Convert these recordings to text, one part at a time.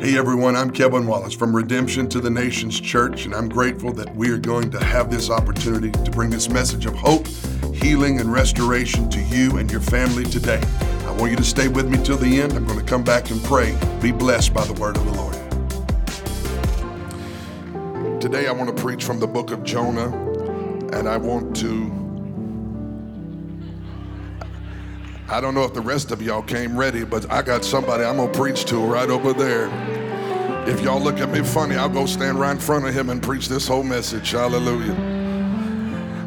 Hey everyone, I'm Kevin Wallace from Redemption to the Nations Church, and I'm grateful that we are going to have this opportunity to bring this message of hope, healing, and restoration to you and your family today. I want you to stay with me till the end. I'm going to come back and pray. Be blessed by the word of the Lord. Today I want to preach from the book of Jonah, and I want to. I don't know if the rest of y'all came ready, but I got somebody I'm going to preach to right over there. If y'all look at me funny, I'll go stand right in front of him and preach this whole message. Hallelujah.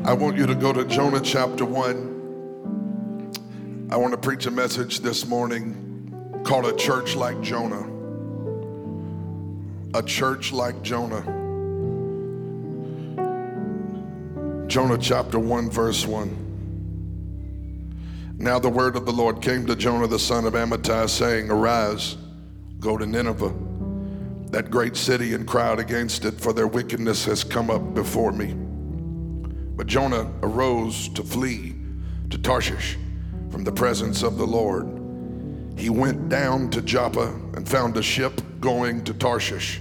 I want you to go to Jonah chapter 1. I want to preach a message this morning called A Church Like Jonah. A Church Like Jonah. Jonah chapter 1, verse 1. Now the word of the Lord came to Jonah the son of Amittai, saying, Arise, go to Nineveh, that great city, and cry out against it, for their wickedness has come up before me. But Jonah arose to flee to Tarshish from the presence of the Lord. He went down to Joppa and found a ship going to Tarshish.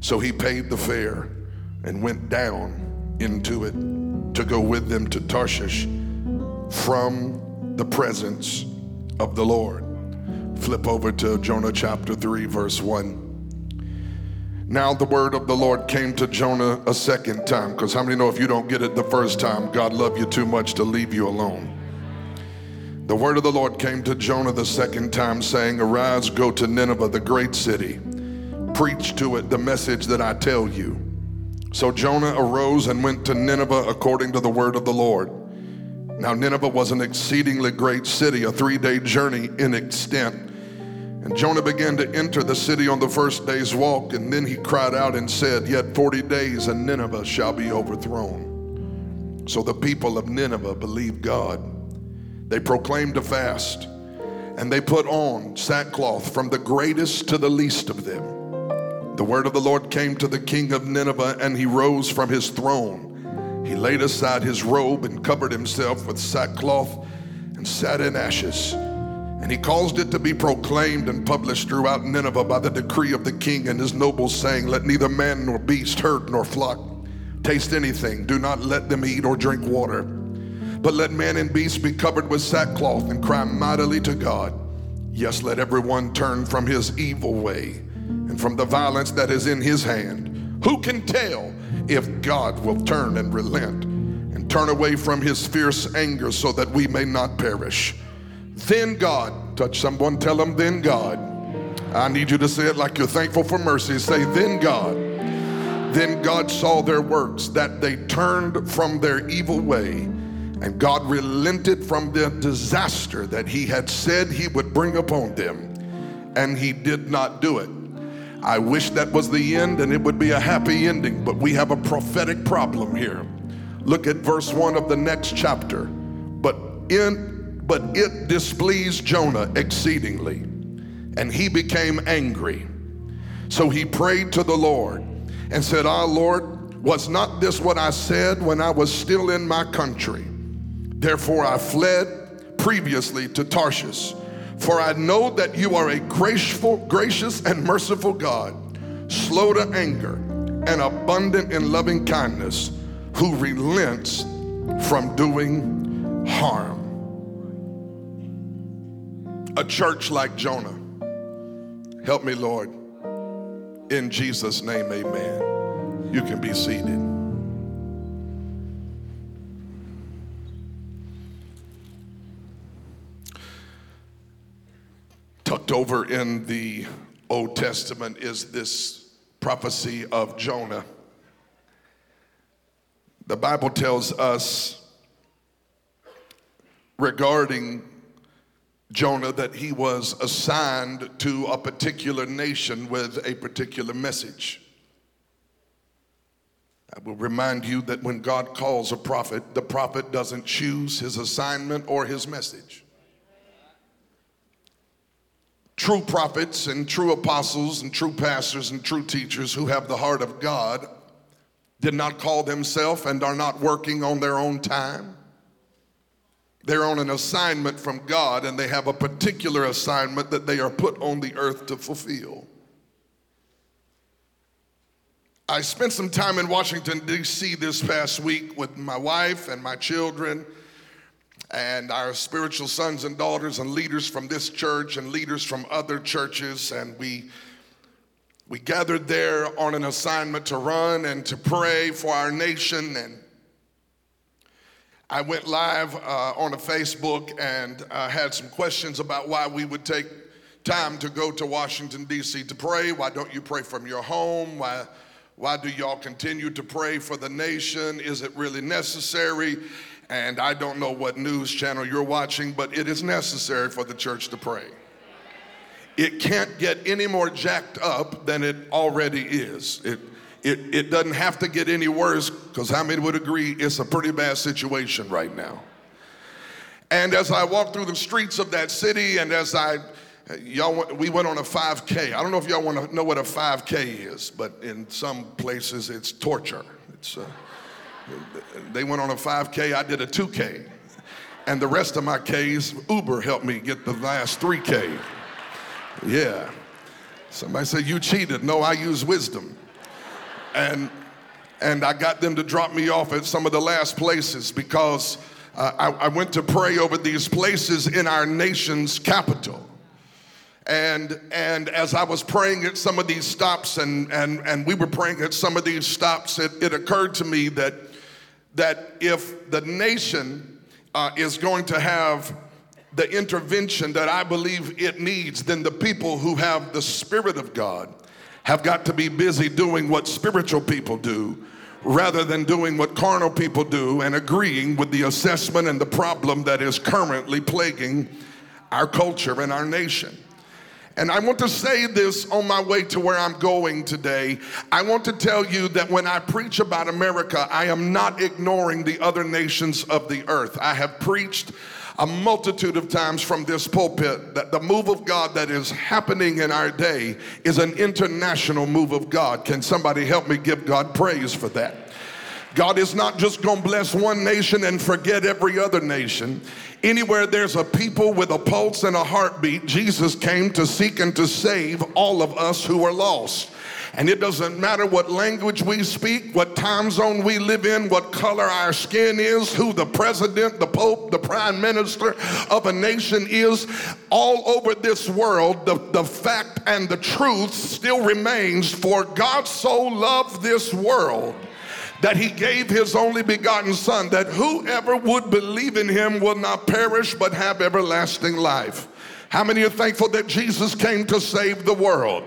So he paid the fare and went down into it to go with them to Tarshish from the presence of the Lord. Flip over to Jonah chapter 3, verse 1. Now the word of the Lord came to Jonah a second time. Because how many know if you don't get it the first time, God loved you too much to leave you alone? The word of the Lord came to Jonah the second time, saying, Arise, go to Nineveh, the great city. Preach to it the message that I tell you. So Jonah arose and went to Nineveh according to the word of the Lord. Now, Nineveh was an exceedingly great city, a three day journey in extent. And Jonah began to enter the city on the first day's walk, and then he cried out and said, Yet 40 days and Nineveh shall be overthrown. So the people of Nineveh believed God. They proclaimed a fast, and they put on sackcloth from the greatest to the least of them. The word of the Lord came to the king of Nineveh, and he rose from his throne he laid aside his robe and covered himself with sackcloth and sat in ashes. And he caused it to be proclaimed and published throughout Nineveh by the decree of the king and his nobles, saying, Let neither man nor beast, herd nor flock taste anything. Do not let them eat or drink water. But let man and beast be covered with sackcloth and cry mightily to God. Yes, let everyone turn from his evil way and from the violence that is in his hand. Who can tell? if God will turn and relent and turn away from his fierce anger so that we may not perish. Then God, touch someone, tell them, then God. I need you to say it like you're thankful for mercy. Say, then God. Then God saw their works, that they turned from their evil way, and God relented from the disaster that He had said He would bring upon them, and He did not do it. I wish that was the end and it would be a happy ending, but we have a prophetic problem here. Look at verse 1 of the next chapter. But in but it displeased Jonah exceedingly, and he became angry. So he prayed to the Lord and said, "Ah Lord, was not this what I said when I was still in my country? Therefore I fled previously to Tarshish." For I know that you are a graceful, gracious and merciful God, slow to anger and abundant in loving kindness, who relents from doing harm. A church like Jonah. Help me, Lord. In Jesus' name, amen. You can be seated. Tucked over in the Old Testament is this prophecy of Jonah. The Bible tells us regarding Jonah that he was assigned to a particular nation with a particular message. I will remind you that when God calls a prophet, the prophet doesn't choose his assignment or his message true prophets and true apostles and true pastors and true teachers who have the heart of God did not call themselves and are not working on their own time. They're on an assignment from God and they have a particular assignment that they are put on the earth to fulfill. I spent some time in Washington, D.C. this past week with my wife and my children and our spiritual sons and daughters and leaders from this church and leaders from other churches. And we, we gathered there on an assignment to run and to pray for our nation. And I went live uh, on a Facebook and uh, had some questions about why we would take time to go to Washington, D.C. to pray. Why don't you pray from your home? Why? Why do y'all continue to pray for the nation? Is it really necessary? And I don't know what news channel you're watching, but it is necessary for the church to pray. It can't get any more jacked up than it already is. It, it, it doesn't have to get any worse because how many would agree it's a pretty bad situation right now? And as I walked through the streets of that city and as I Y'all, we went on a 5K. I don't know if y'all want to know what a 5K is, but in some places it's torture. It's, uh, they went on a 5K, I did a 2K. And the rest of my Ks, Uber helped me get the last 3K. Yeah. Somebody said, You cheated. No, I use wisdom. And, and I got them to drop me off at some of the last places because uh, I, I went to pray over these places in our nation's capital. And, and as I was praying at some of these stops, and, and, and we were praying at some of these stops, it, it occurred to me that, that if the nation uh, is going to have the intervention that I believe it needs, then the people who have the Spirit of God have got to be busy doing what spiritual people do rather than doing what carnal people do and agreeing with the assessment and the problem that is currently plaguing our culture and our nation. And I want to say this on my way to where I'm going today. I want to tell you that when I preach about America, I am not ignoring the other nations of the earth. I have preached a multitude of times from this pulpit that the move of God that is happening in our day is an international move of God. Can somebody help me give God praise for that? God is not just going to bless one nation and forget every other nation. Anywhere there's a people with a pulse and a heartbeat, Jesus came to seek and to save all of us who are lost. And it doesn't matter what language we speak, what time zone we live in, what color our skin is, who the president, the pope, the prime minister of a nation is. All over this world, the, the fact and the truth still remains for God so loved this world that he gave his only begotten son that whoever would believe in him will not perish but have everlasting life. How many are thankful that Jesus came to save the world?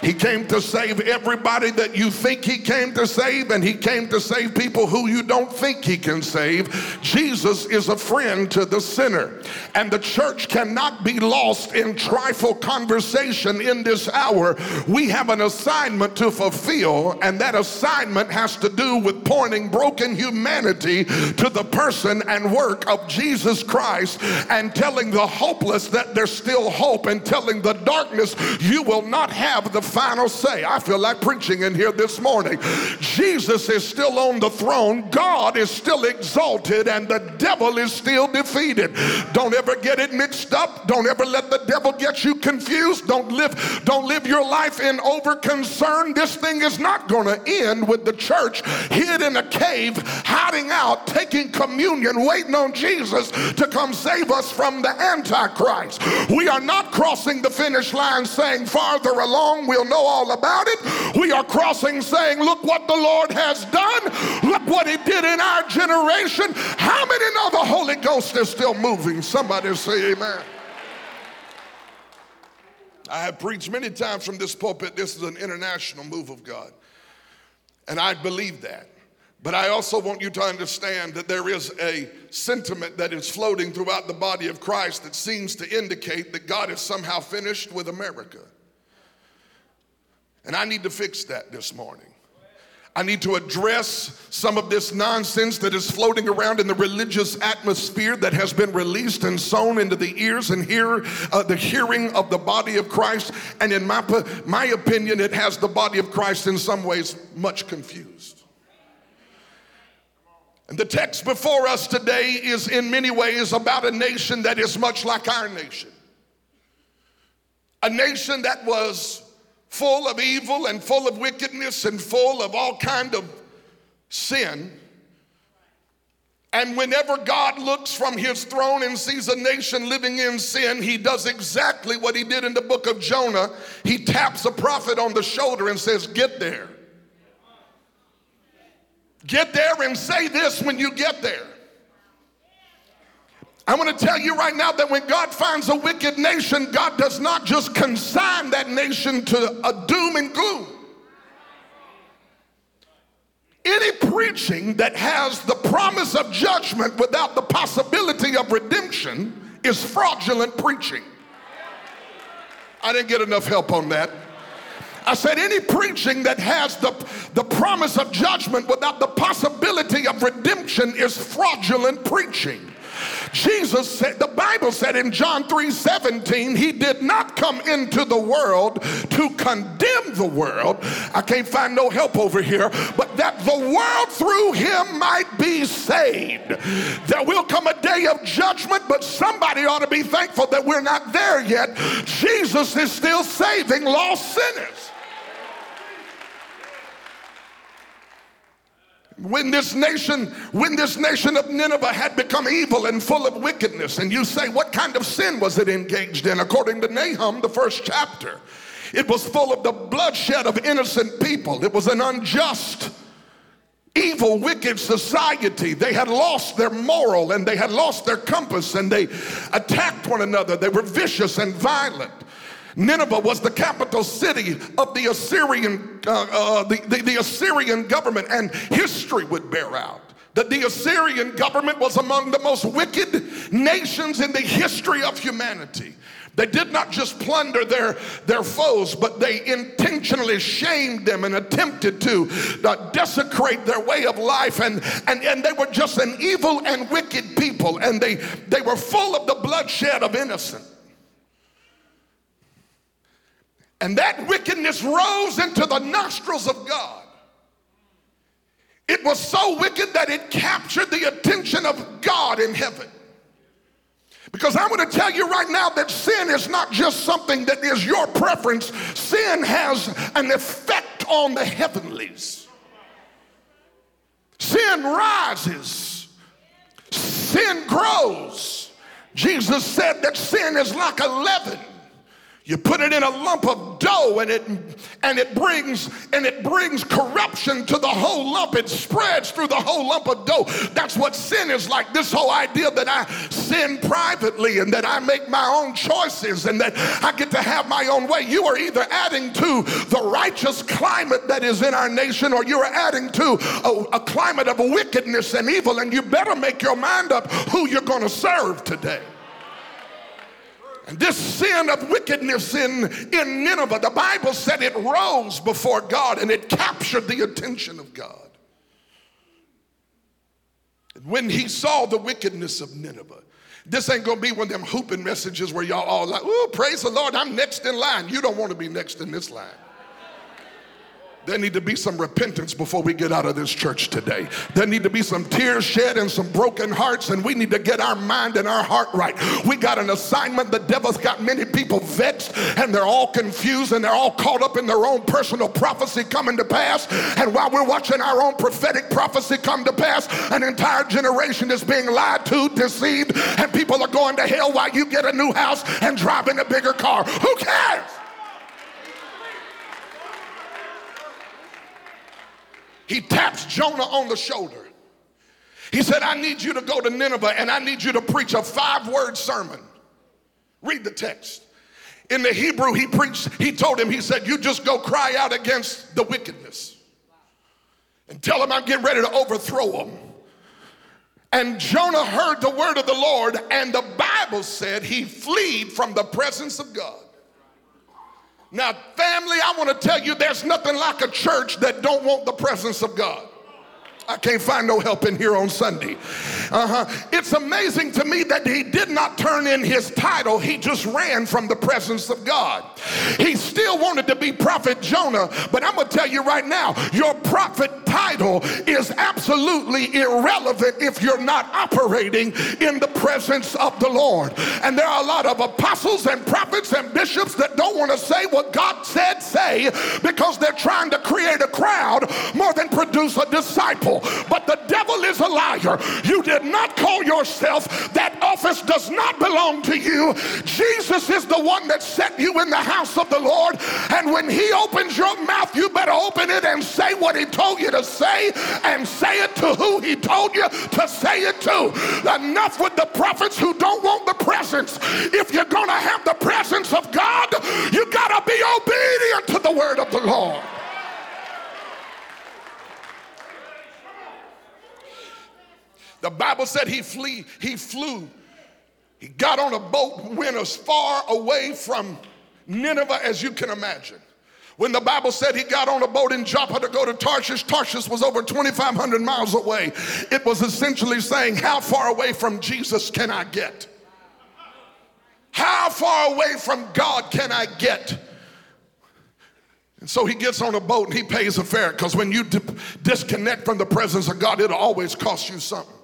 He came to save everybody that you think he came to save, and he came to save people who you don't think he can save. Jesus is a friend to the sinner, and the church cannot be lost in trifle conversation in this hour. We have an assignment to fulfill, and that assignment has to do with pointing broken humanity to the person and work of Jesus Christ and telling the hopeless that there's still hope and telling the darkness you will not have the final say. I feel like preaching in here this morning. Jesus is still on the throne, God is still exalted, and the devil is still defeated. Don't ever get it mixed up. Don't ever let the devil get you confused. Don't live, don't live your life in over concern. This thing is not going to end with the church hid in a cave, hiding out, taking communion, waiting on Jesus to come save us from the Antichrist. We are not crossing the finish line saying farther along we'll know all about it. We are crossing saying, Look what the Lord has done. Look what He did in our generation. How many know the Holy Ghost is still moving? Somebody say, Amen. I have preached many times from this pulpit, this is an international move of God. And I believe that. But I also want you to understand that there is a sentiment that is floating throughout the body of Christ that seems to indicate that God is somehow finished with America. And I need to fix that this morning. I need to address some of this nonsense that is floating around in the religious atmosphere that has been released and sown into the ears and hear uh, the hearing of the body of Christ. And in my, my opinion, it has the body of Christ in some ways much confused. And the text before us today is in many ways about a nation that is much like our nation. A nation that was full of evil and full of wickedness and full of all kind of sin. And whenever God looks from his throne and sees a nation living in sin, he does exactly what he did in the book of Jonah. He taps a prophet on the shoulder and says, Get there. Get there and say this when you get there. I want to tell you right now that when God finds a wicked nation, God does not just consign that nation to a doom and gloom. Any preaching that has the promise of judgment without the possibility of redemption is fraudulent preaching. I didn't get enough help on that. I said, any preaching that has the, the promise of judgment without the possibility of redemption is fraudulent preaching. Jesus said, the Bible said in John 3 17, he did not come into the world to condemn the world. I can't find no help over here, but that the world through him might be saved. There will come a day of judgment, but somebody ought to be thankful that we're not there yet. Jesus is still saving lost sinners. When this nation when this nation of nineveh had become evil and full of wickedness and you say what kind of sin was it engaged in? According to nahum the first chapter it was full of the bloodshed of innocent people. It was an unjust evil wicked society. They had lost their moral and they had lost their compass and they attacked one another. They were vicious and violent Nineveh was the capital city of the Assyrian, uh, uh, the, the, the Assyrian government, and history would bear out that the Assyrian government was among the most wicked nations in the history of humanity. They did not just plunder their, their foes, but they intentionally shamed them and attempted to uh, desecrate their way of life. And, and, and they were just an evil and wicked people, and they, they were full of the bloodshed of innocent. And that wickedness rose into the nostrils of God. It was so wicked that it captured the attention of God in heaven. Because I'm going to tell you right now that sin is not just something that is your preference, sin has an effect on the heavenlies. Sin rises, sin grows. Jesus said that sin is like a leaven you put it in a lump of dough and it and it brings and it brings corruption to the whole lump. It spreads through the whole lump of dough. That's what sin is like. This whole idea that I sin privately and that I make my own choices and that I get to have my own way. You are either adding to the righteous climate that is in our nation or you're adding to a, a climate of wickedness and evil, and you better make your mind up who you're going to serve today. This sin of wickedness in, in Nineveh, the Bible said it rose before God and it captured the attention of God. And when he saw the wickedness of Nineveh, this ain't gonna be one of them hooping messages where y'all all like, oh, praise the Lord, I'm next in line. You don't wanna be next in this line. There need to be some repentance before we get out of this church today. There need to be some tears shed and some broken hearts, and we need to get our mind and our heart right. We got an assignment. The devil's got many people vexed, and they're all confused, and they're all caught up in their own personal prophecy coming to pass. And while we're watching our own prophetic prophecy come to pass, an entire generation is being lied to, deceived, and people are going to hell while you get a new house and driving a bigger car. Who cares? He taps Jonah on the shoulder. He said, I need you to go to Nineveh and I need you to preach a five word sermon. Read the text. In the Hebrew, he preached, he told him, he said, You just go cry out against the wickedness and tell them I'm getting ready to overthrow them. And Jonah heard the word of the Lord, and the Bible said he fled from the presence of God. Now, family, I want to tell you there's nothing like a church that don't want the presence of God. I can't find no help in here on Sunday. Uh-huh. It's amazing to me that he did not turn in his title, he just ran from the presence of God. He still wanted to be Prophet Jonah, but I'm going to tell you right now your prophet title is absolutely irrelevant if you're not operating in the presence of the Lord. And there are a lot of apostles and prophets and bishops that don't want to say what God said say because they're trying to create a crowd more than produce a disciple. But the devil is a liar. You did not call yourself. That office does not belong to you. Jesus is the one that set you in the house of the Lord. And when he opens your mouth, you better open it and say what he told you to say and say it to who he told you to say it to. Enough with the prophets who don't want the presence. If you're going to have the presence of God, you got to be obedient to the word of the Lord. The Bible said he flee, he flew. He got on a boat, went as far away from Nineveh as you can imagine. When the Bible said he got on a boat in Joppa to go to Tarshish, Tarshish was over 2,500 miles away. It was essentially saying, How far away from Jesus can I get? How far away from God can I get? And so he gets on a boat and he pays a fare because when you di- disconnect from the presence of God, it'll always cost you something.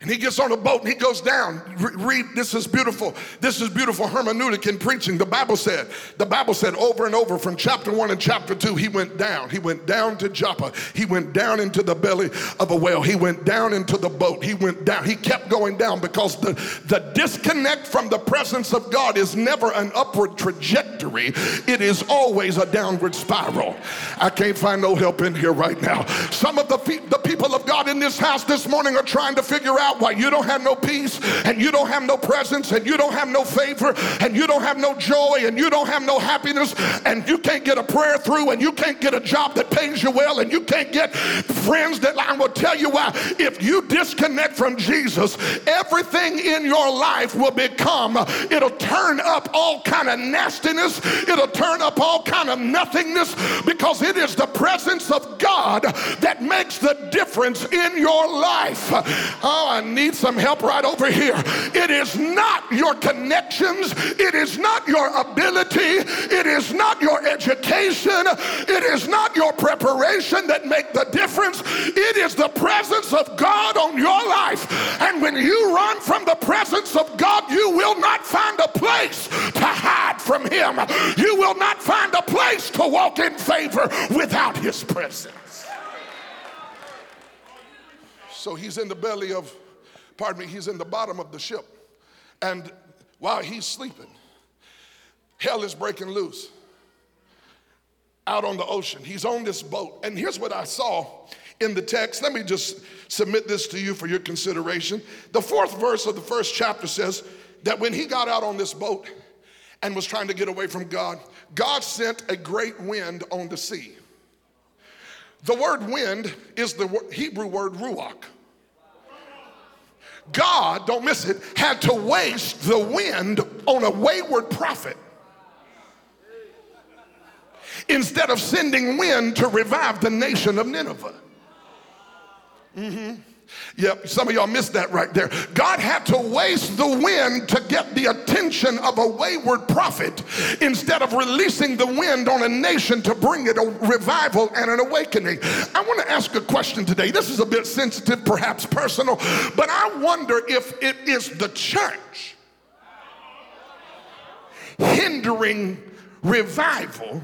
And he gets on a boat and he goes down. Read, this is beautiful. This is beautiful hermeneutic in preaching. The Bible said, the Bible said over and over from chapter one and chapter two, he went down. He went down to Joppa. He went down into the belly of a whale. He went down into the boat. He went down. He kept going down because the, the disconnect from the presence of God is never an upward trajectory. It is always a downward spiral. I can't find no help in here right now. Some of the, the people of God in this house this morning are trying to figure out out why you don't have no peace and you don't have no presence and you don't have no favor and you don't have no joy and you don't have no happiness and you can't get a prayer through and you can't get a job that pays you well and you can't get friends that I will tell you why. If you disconnect from Jesus, everything in your life will become, it'll turn up all kind of nastiness, it'll turn up all kind of nothingness because it is the presence of God that makes the difference in your life. Oh, I need some help right over here. It is not your connections, it is not your ability, it is not your education, it is not your preparation that make the difference. It is the presence of God on your life. And when you run from the presence of God, you will not find a place to hide from him. You will not find a place to walk in favor without his presence. So he's in the belly of pardon me, he's in the bottom of the ship. And while he's sleeping, hell is breaking loose out on the ocean. He's on this boat. And here's what I saw in the text. Let me just submit this to you for your consideration. The fourth verse of the first chapter says that when he got out on this boat and was trying to get away from God, God sent a great wind on the sea. The word wind is the Hebrew word ruach. God, don't miss it, had to waste the wind on a wayward prophet instead of sending wind to revive the nation of Nineveh. Mm-hmm. Yep, some of y'all missed that right there. God had to waste the wind to get the attention of a wayward prophet instead of releasing the wind on a nation to bring it a revival and an awakening. I want to ask a question today. This is a bit sensitive, perhaps personal, but I wonder if it is the church hindering revival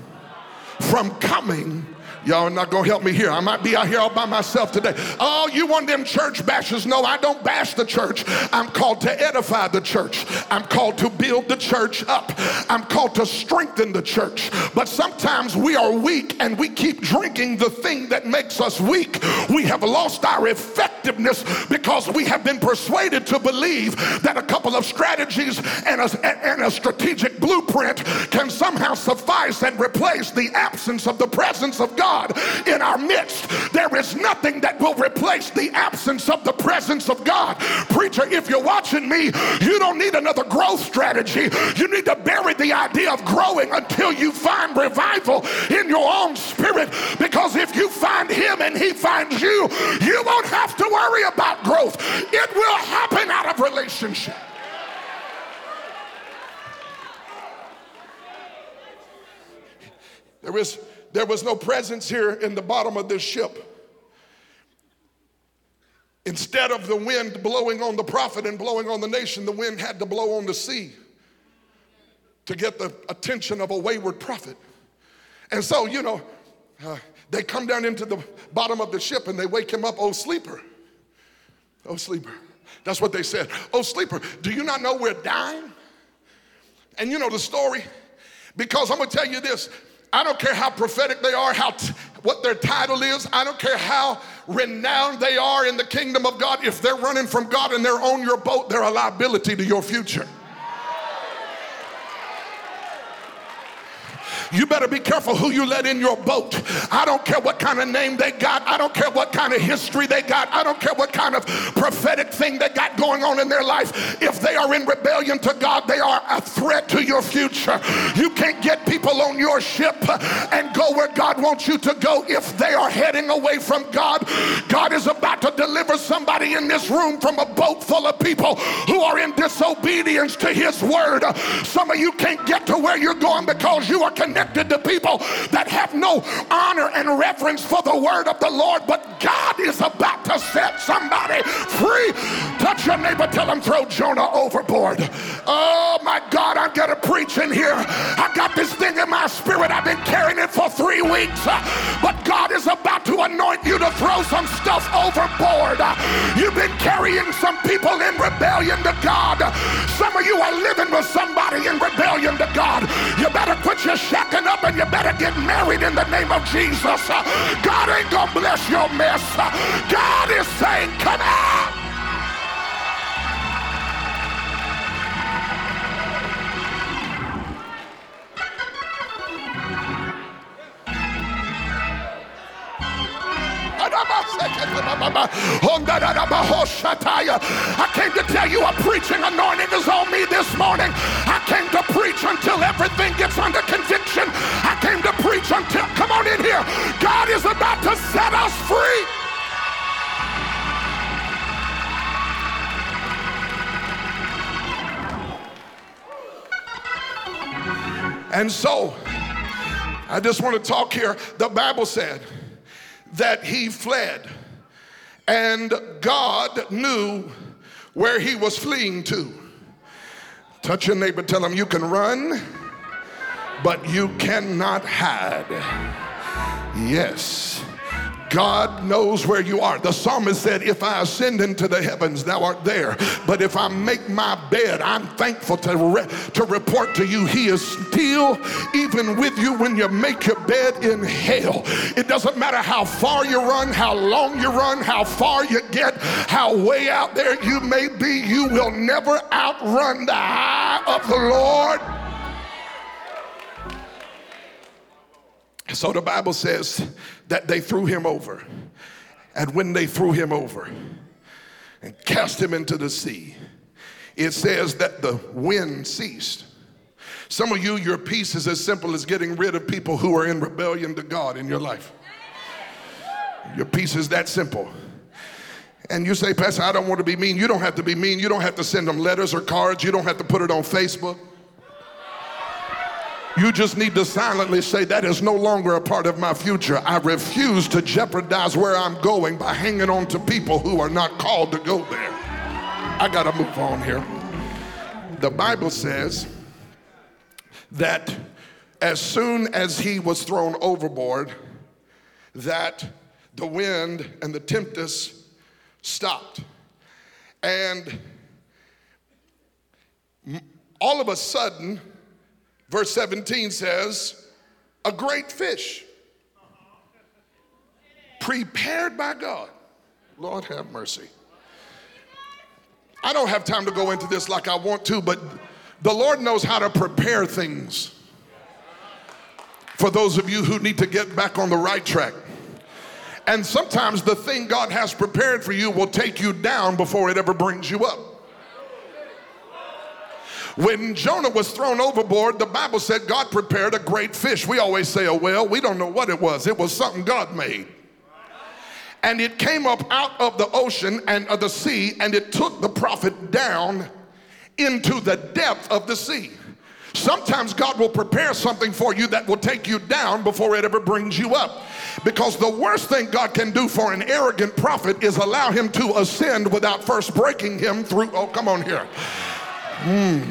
from coming Y'all are not gonna help me here. I might be out here all by myself today. Oh, you want them church bashers? No, I don't bash the church. I'm called to edify the church. I'm called to build the church up. I'm called to strengthen the church. But sometimes we are weak and we keep drinking the thing that makes us weak. We have lost our effectiveness because we have been persuaded to believe that a couple of strategies and a, and a strategic blueprint can somehow suffice and replace the absence of the presence of God God in our midst, there is nothing that will replace the absence of the presence of God. Preacher, if you're watching me, you don't need another growth strategy. You need to bury the idea of growing until you find revival in your own spirit. Because if you find Him and He finds you, you won't have to worry about growth. It will happen out of relationship. There is there was no presence here in the bottom of this ship. Instead of the wind blowing on the prophet and blowing on the nation, the wind had to blow on the sea to get the attention of a wayward prophet. And so, you know, uh, they come down into the bottom of the ship and they wake him up, oh sleeper. Oh sleeper. That's what they said. Oh sleeper, do you not know we're dying? And you know the story? Because I'm gonna tell you this I don't care how prophetic they are, how t- what their title is. I don't care how renowned they are in the kingdom of God. If they're running from God and they're on your boat, they're a liability to your future. You better be careful who you let in your boat. I don't care what kind of name they got. I don't care what kind of history they got. I don't care what kind of prophetic thing they got going on in their life. If they are in rebellion to God, they are a threat to your future. You can't get people on your ship and go where God wants you to go if they are heading away from God. God is about to deliver somebody in this room from a boat full of people who are in disobedience to his word. Some of you can't get to where you're going because you are connected to people that have no honor and reverence for the word of the Lord, but God is about to set somebody free. Touch your neighbor, tell him throw Jonah overboard. Oh my God, I'm gonna preach in here. I got this thing in my spirit. I've been carrying it for three weeks, uh, but God is about to anoint you to throw some stuff overboard. Uh, you've been carrying some people in rebellion to God. Some of you are living with somebody in rebellion to better quit your shack up and you better get married in the name of Jesus. God ain't gonna bless your mess. God is saying, come out. I came to tell you a preaching anointing is on me this morning. I came to preach until everything gets under conviction. I came to preach until, come on in here. God is about to set us free. And so, I just want to talk here. The Bible said that he fled and God knew where he was fleeing to. Touch your neighbor, tell him you can run, but you cannot hide. Yes. God knows where you are. The psalmist said, If I ascend into the heavens, thou art there. But if I make my bed, I'm thankful to, re- to report to you, He is still even with you when you make your bed in hell. It doesn't matter how far you run, how long you run, how far you get, how way out there you may be, you will never outrun the eye of the Lord. So the Bible says that they threw him over. And when they threw him over and cast him into the sea, it says that the wind ceased. Some of you, your peace is as simple as getting rid of people who are in rebellion to God in your life. Your peace is that simple. And you say, Pastor, I don't want to be mean. You don't have to be mean. You don't have to send them letters or cards. You don't have to put it on Facebook. You just need to silently say, That is no longer a part of my future. I refuse to jeopardize where I'm going by hanging on to people who are not called to go there. I got to move on here. The Bible says that as soon as he was thrown overboard, that the wind and the tempest stopped. And all of a sudden, Verse 17 says, a great fish prepared by God. Lord have mercy. I don't have time to go into this like I want to, but the Lord knows how to prepare things. For those of you who need to get back on the right track. And sometimes the thing God has prepared for you will take you down before it ever brings you up. When Jonah was thrown overboard, the Bible said God prepared a great fish. We always say, a well, we don't know what it was. It was something God made. And it came up out of the ocean and of the sea, and it took the prophet down into the depth of the sea. Sometimes God will prepare something for you that will take you down before it ever brings you up. Because the worst thing God can do for an arrogant prophet is allow him to ascend without first breaking him through. Oh, come on here. Mm.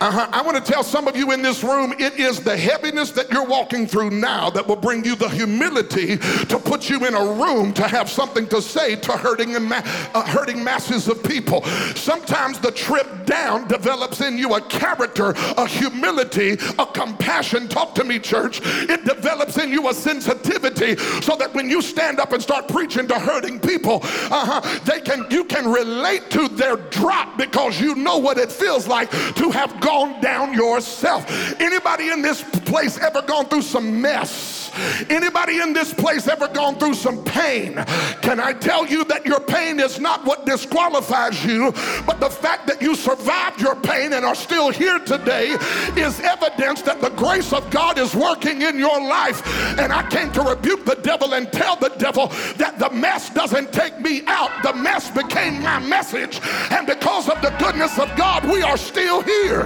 Uh-huh. I want to tell some of you in this room it is the heaviness that you're walking through now that will bring you the humility to put you in a room to have something to say to hurting, ma- uh, hurting masses of people. Sometimes the trip down develops in you a character, a humility, a compassion. Talk to me, church. It develops in you a sensitivity so that when you stand up and start preaching to hurting people, uh-huh, they can you can relate to their drop because you know what it feels like to have gone down yourself. Anybody in this place ever gone through some mess? Anybody in this place ever gone through some pain? Can I tell you that your pain is not what disqualifies you, but the fact that you survived your pain and are still here today is evidence that the grace of God is working in your life. And I came to rebuke the devil and tell the devil that the mess doesn't take me out. The mess became my message. And because of the goodness of God, we are still here.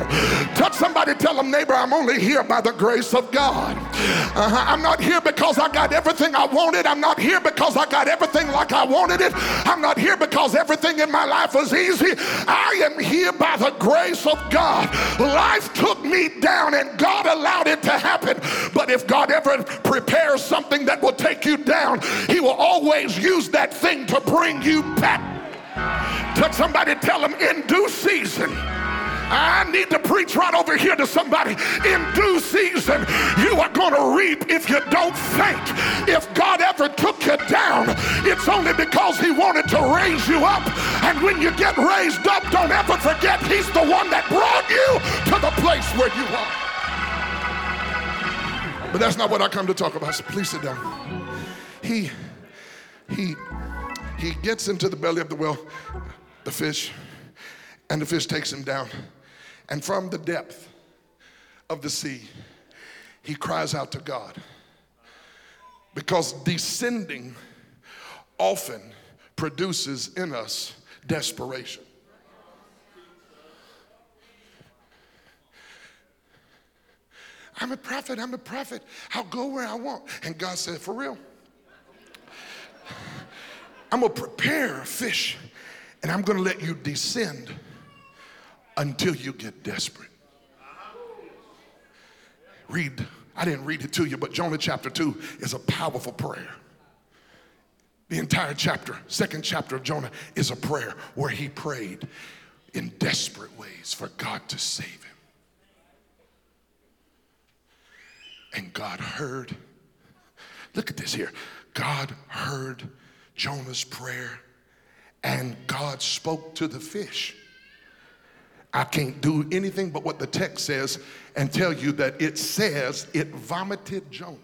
Touch somebody, tell them, neighbor, I'm only here by the grace of God. Uh-huh. I'm not here because I got everything I wanted. I'm not here because I got everything like I wanted it. I'm not here because everything in my life was easy. I am here by the grace of God. Life took me down and God allowed it to happen. But if God ever prepares something that will take you down, He will always use that thing to bring you back. Touch somebody, tell them in due season. I need to preach right over here to somebody. In due season, you are going to reap if you don't faint. If God ever took you down, it's only because He wanted to raise you up. And when you get raised up, don't ever forget He's the one that brought you to the place where you are. But that's not what I come to talk about. So please sit down. He, he, he gets into the belly of the well, the fish, and the fish takes him down. And from the depth of the sea, he cries out to God. Because descending often produces in us desperation. I'm a prophet, I'm a prophet. I'll go where I want. And God said, For real? I'm gonna prepare a fish and I'm gonna let you descend until you get desperate. Read, I didn't read it to you, but Jonah chapter 2 is a powerful prayer. The entire chapter, second chapter of Jonah, is a prayer where he prayed in desperate ways for God to save him. And God heard, look at this here. God heard Jonah's prayer, and God spoke to the fish. I can't do anything but what the text says and tell you that it says it vomited Jonah.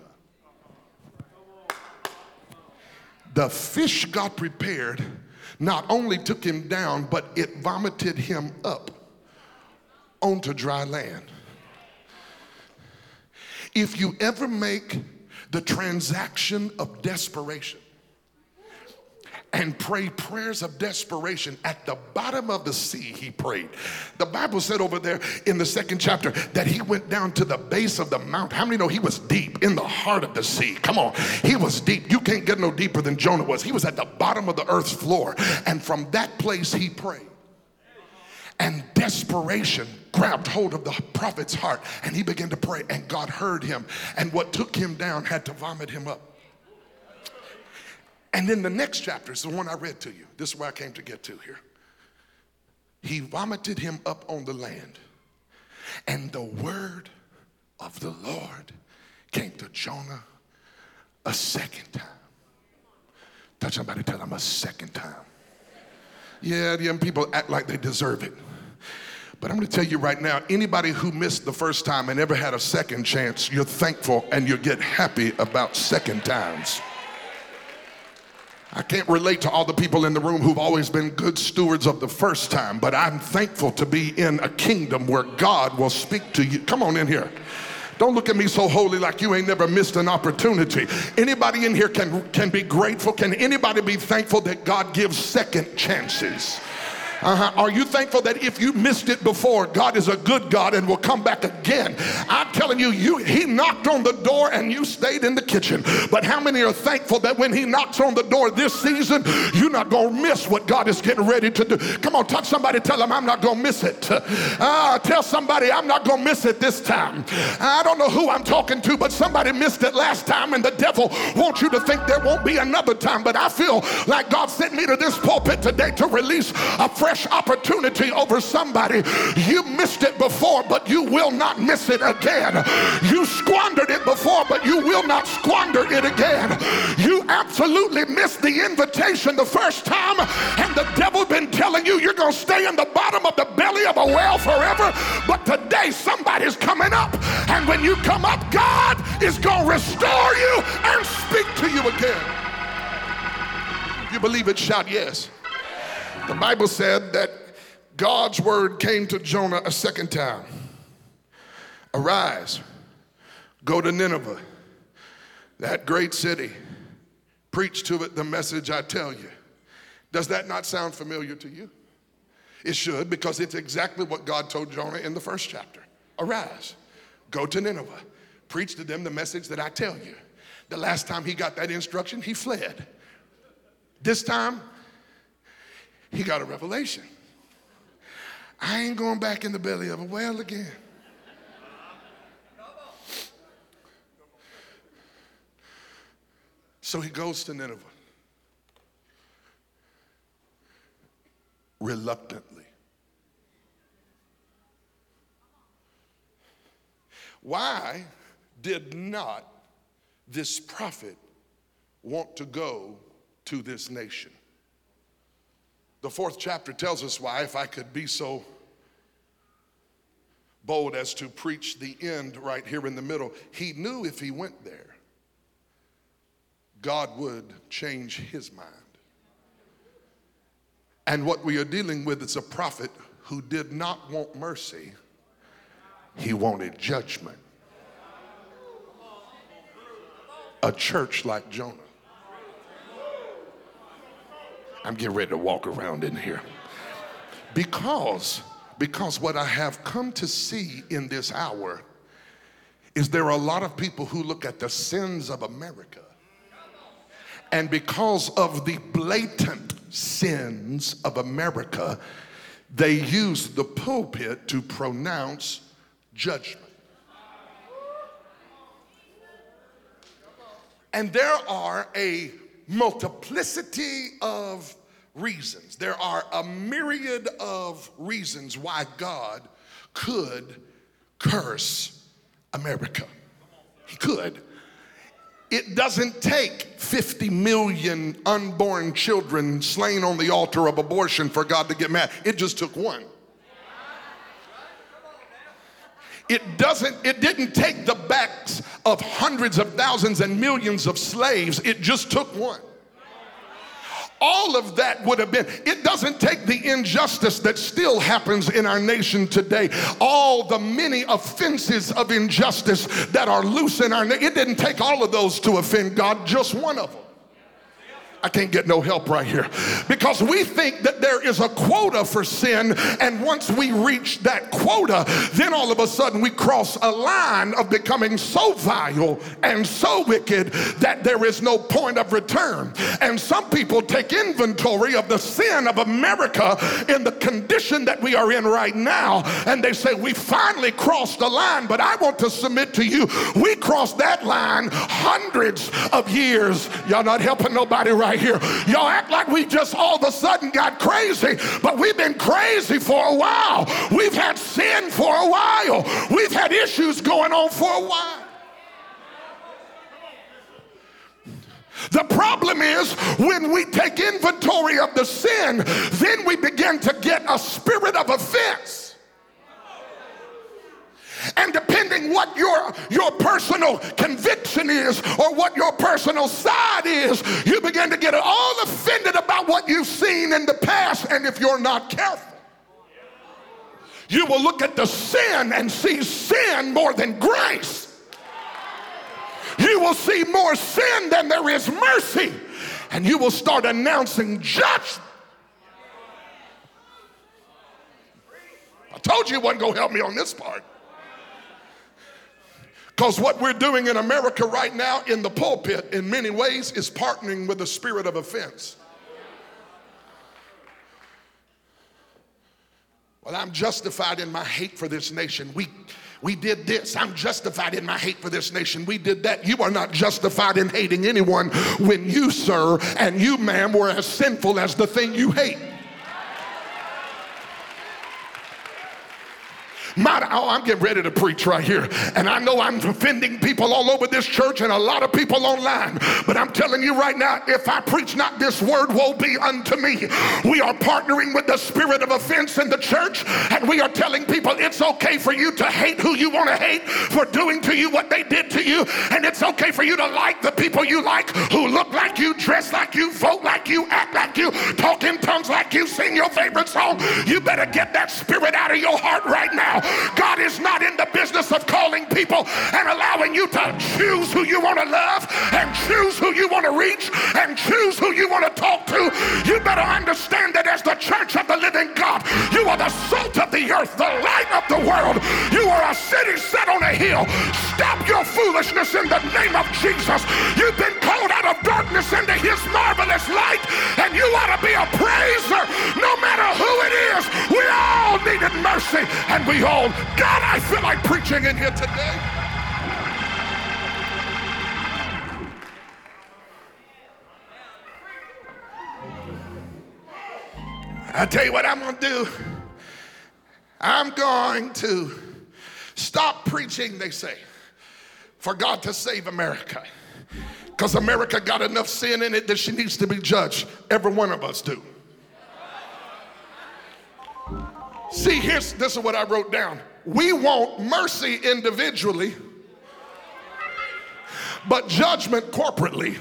The fish God prepared not only took him down, but it vomited him up onto dry land. If you ever make the transaction of desperation, and pray prayers of desperation. At the bottom of the sea he prayed. The bible said over there in the second chapter that he went down to the base of the mount. How many know he was deep in the heart of the sea? Come on. He was deep. You can't get no deeper than jonah was. He was at the bottom of the earth's floor. And from that place he prayed. And desperation grabbed hold of the prophet's heart and he began to pray and god heard him and what took him down had to vomit him up and then the next chapter is the one I read to you. This is where I came to get to here. He vomited him up on the land. And the word of the Lord came to Jonah a second time. Touch somebody, tell them a second time. Yeah, the young people act like they deserve it. But I'm going to tell you right now anybody who missed the first time and never had a second chance, you're thankful and you get happy about second times. I can't relate to all the people in the room who've always been good stewards of the first time, but I'm thankful to be in a kingdom where God will speak to you. Come on in here. Don't look at me so holy like you ain't never missed an opportunity. Anybody in here can, can be grateful? Can anybody be thankful that God gives second chances? Uh-huh. Are you thankful that if you missed it before, God is a good God and will come back again? I'm telling you, you He knocked on the door and you stayed in the kitchen. But how many are thankful that when He knocks on the door this season, you're not gonna miss what God is getting ready to do? Come on, touch somebody, tell them I'm not gonna miss it. Uh, tell somebody I'm not gonna miss it this time. I don't know who I'm talking to, but somebody missed it last time, and the devil wants you to think there won't be another time. But I feel like God sent me to this pulpit today to release a fresh opportunity over somebody. You missed it before, but you will not miss it again. You squandered it before, but you will not squander it again. You absolutely missed the invitation the first time, and the devil been telling you you're going to stay in the bottom of the belly of a well forever. But today, somebody's coming up, and when you come up, God is going to restore you and speak to you again. You believe it? Shout yes. The Bible said that God's word came to Jonah a second time Arise, go to Nineveh, that great city, preach to it the message I tell you. Does that not sound familiar to you? It should, because it's exactly what God told Jonah in the first chapter. Arise, go to Nineveh, preach to them the message that I tell you. The last time he got that instruction, he fled. This time, he got a revelation. I ain't going back in the belly of a whale again. So he goes to Nineveh reluctantly. Why did not this prophet want to go to this nation? The fourth chapter tells us why, if I could be so bold as to preach the end right here in the middle. He knew if he went there, God would change his mind. And what we are dealing with is a prophet who did not want mercy, he wanted judgment. A church like Jonah. I'm getting ready to walk around in here. Because, because what I have come to see in this hour is there are a lot of people who look at the sins of America. And because of the blatant sins of America, they use the pulpit to pronounce judgment. And there are a multiplicity of reasons. There are a myriad of reasons why God could curse America. He could. It doesn't take 50 million unborn children slain on the altar of abortion for God to get mad. It just took one. It doesn't, it didn't take the backs of hundreds of thousands and millions of slaves. It just took one. All of that would have been, it doesn't take the injustice that still happens in our nation today, all the many offenses of injustice that are loose in our nation. It didn't take all of those to offend God, just one of them. I can't get no help right here. Because we think that there is a quota for sin, and once we reach that quota, then all of a sudden we cross a line of becoming so vile and so wicked that there is no point of return. And some people take inventory of the sin of America in the condition that we are in right now, and they say, We finally crossed the line, but I want to submit to you, we crossed that line hundreds of years. Y'all not helping nobody right right here. Y'all act like we just all of a sudden got crazy, but we've been crazy for a while. We've had sin for a while. We've had issues going on for a while. The problem is when we take inventory of the sin, then we begin to get a spirit of offense. Depending what your, your personal conviction is or what your personal side is, you begin to get all offended about what you've seen in the past. And if you're not careful, you will look at the sin and see sin more than grace. You will see more sin than there is mercy. And you will start announcing judgment. I told you it wasn't going to help me on this part. Because what we're doing in America right now in the pulpit, in many ways, is partnering with the spirit of offense. Well, I'm justified in my hate for this nation. We, we did this. I'm justified in my hate for this nation. We did that. You are not justified in hating anyone when you, sir, and you, ma'am, were as sinful as the thing you hate. My, oh, I'm getting ready to preach right here. And I know I'm offending people all over this church and a lot of people online. But I'm telling you right now, if I preach not this word, woe be unto me. We are partnering with the spirit of offense in the church, and we are telling people it's okay for you to hate who you want to hate for doing to you what they did to you. And it's okay for you to like the people you like who look like you, dress like you, vote like you, act like you, talk in tongues like you, sing your favorite song. You better get that spirit out of your heart right now. God is not in the business of calling people and allowing you to choose who you want to love and choose who you want to reach and choose who you want to talk to. You better understand that as the church of the living God, you are the salt of the earth, the light of the world. You are a city set on a hill. Stop your foolishness in the name of Jesus. You've been called out of darkness into his marvelous light, and you ought to be a praiser no matter who it is. We all needed mercy, and we all Oh, God, I feel like preaching in here today. I tell you what I'm going to do. I'm going to stop preaching, they say, for God to save America. Because America got enough sin in it that she needs to be judged. Every one of us do. See, here's this is what I wrote down. We want mercy individually, but judgment corporately.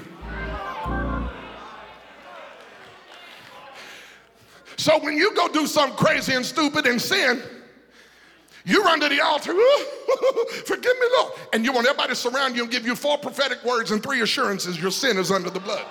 So when you go do something crazy and stupid and sin, you run to the altar, forgive me, Lord. And you want everybody to surround you and give you four prophetic words and three assurances your sin is under the blood.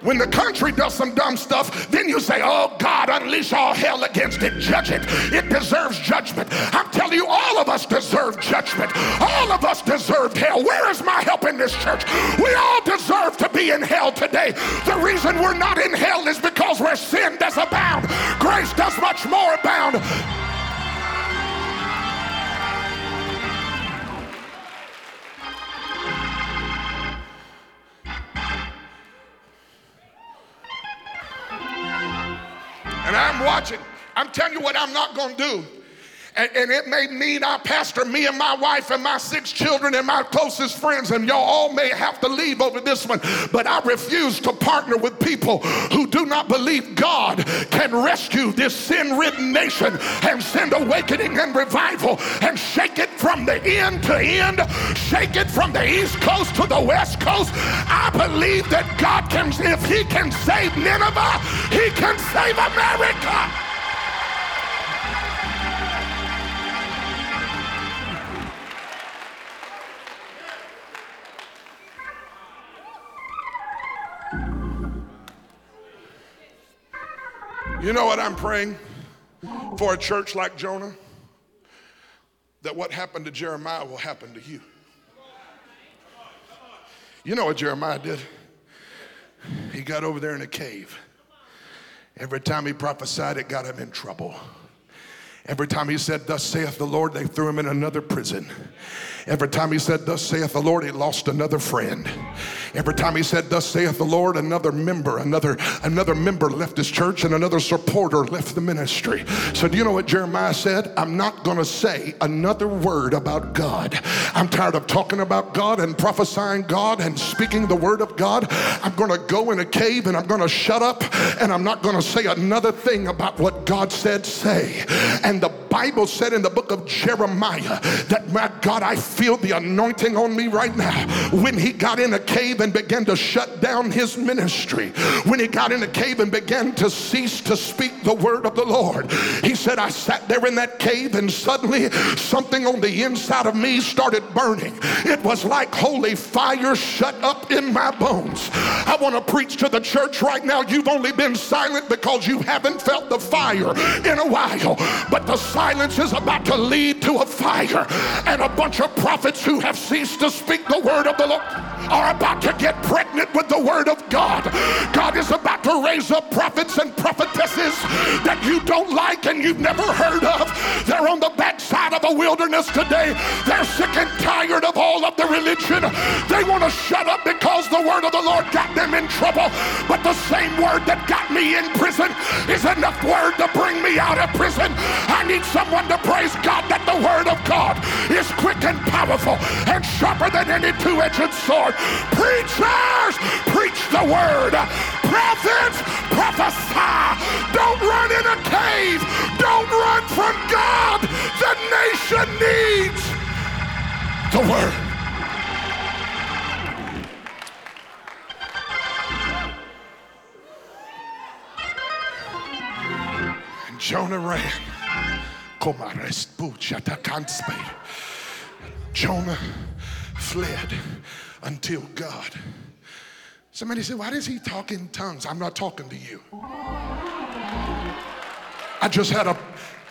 When the country does some dumb stuff, then you say, Oh God, unleash all hell against it, judge it. It deserves judgment. I'm telling you, all of us deserve judgment. All of us deserve hell. Where is my help in this church? We all deserve to be in hell today. The reason we're not in hell is because where sin does abound, grace does much more abound. And I'm watching. I'm telling you what I'm not going to do. And, and, it may mean I pastor me and my wife and my six children and my closest friends, and y'all all may have to leave over this one. But I refuse to partner with people who do not believe God can rescue this sin ridden nation and send awakening and revival and shake it from the end to end, shake it from the East Coast to the West Coast. I believe that God can, if He can save Nineveh, He can save America. You know what I'm praying for a church like Jonah? That what happened to Jeremiah will happen to you. You know what Jeremiah did? He got over there in a cave. Every time he prophesied, it got him in trouble. Every time he said, Thus saith the Lord, they threw him in another prison. Every time he said, Thus saith the Lord, he lost another friend. Every time he said, Thus saith the Lord, another member, another, another member left his church and another supporter left the ministry. So, do you know what Jeremiah said? I'm not going to say another word about God. I'm tired of talking about God and prophesying God and speaking the word of God. I'm going to go in a cave and I'm going to shut up and I'm not going to say another thing about what God said, say. And the Bible said in the book of Jeremiah that, my God, I feel the anointing on me right now. When he got in a cave and began to shut down his ministry, when he got in a cave and began to cease to speak the word of the Lord, he said, I sat there in that cave and suddenly something on the inside of me started burning. It was like holy fire shut up in my bones. I want to preach to the church right now. You've only been silent because you haven't felt the fire in a while, but the silence is about to lead to a fire and a bunch of prophets who have ceased to speak the word of the Lord are about to get pregnant with the word of God. God is about to raise up prophets and prophetesses that you don't like and you've never heard of. They're on the backside of the wilderness today. They're sick and tired of all of the religion. They want to shut up because the word of the Lord got them in trouble. But the same word that got me in prison is enough word to bring me out of prison. I need someone to praise God that the word of God is quick and powerful and sharper than any two-edged sword. Preachers, preach the word. Prophets, prophesy. Don't run in a cave. Don't run from God. The nation needs the word. Jonah ran. Jonah fled until God. Somebody said, Why does he talk in tongues? I'm not talking to you. I just had a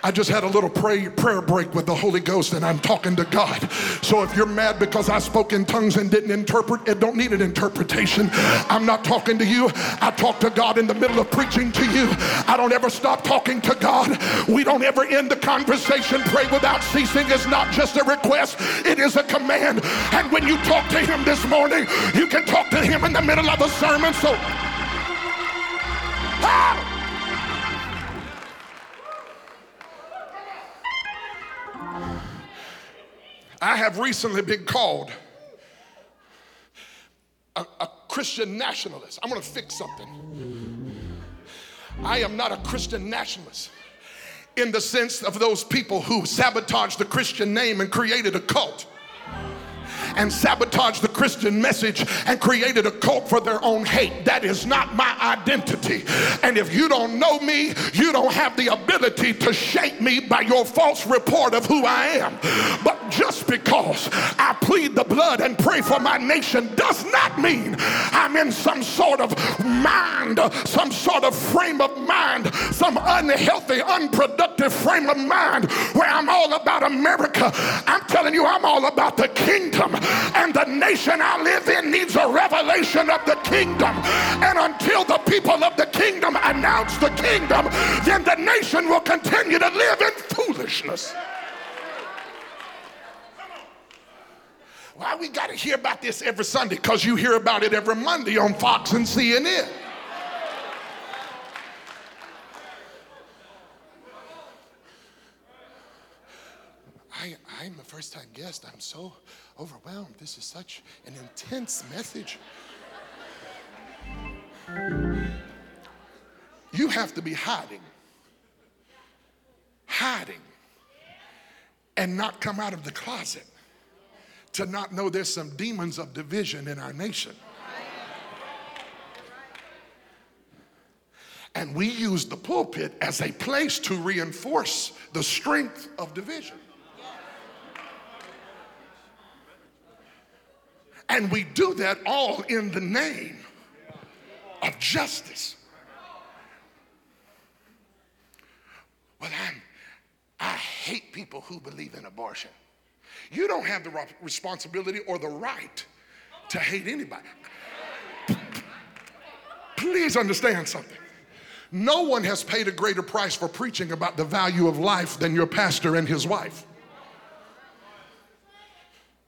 I just had a little pray, prayer break with the Holy Ghost and I'm talking to God. So if you're mad because I spoke in tongues and didn't interpret, it don't need an interpretation. I'm not talking to you. I talk to God in the middle of preaching to you. I don't ever stop talking to God. We don't ever end the conversation. Pray without ceasing is not just a request, it is a command. And when you talk to him this morning, you can talk to him in the middle of a sermon. So ah! I have recently been called a, a Christian nationalist. I'm to fix something. I am not a Christian nationalist in the sense of those people who sabotaged the Christian name and created a cult and sabotaged the Christian message and created a cult for their own hate. That is not my identity. And if you don't know me, you don't have the ability to shape me by your false report of who I am. But just because I plead the blood and pray for my nation does not mean I'm in some sort of mind, some sort of frame of mind, some unhealthy, unproductive frame of mind where I'm all about America. I'm telling you, I'm all about the kingdom. And the nation I live in needs a revelation of the kingdom. And until the people of the kingdom announce the kingdom, then the nation will continue to live in foolishness. Why we got to hear about this every Sunday? Because you hear about it every Monday on Fox and CNN. I, I'm a first time guest. I'm so overwhelmed. This is such an intense message. You have to be hiding, hiding, and not come out of the closet to not know there's some demons of division in our nation. And we use the pulpit as a place to reinforce the strength of division. And we do that all in the name of justice. Well, I'm, I hate people who believe in abortion. You don't have the responsibility or the right to hate anybody. Please understand something. No one has paid a greater price for preaching about the value of life than your pastor and his wife.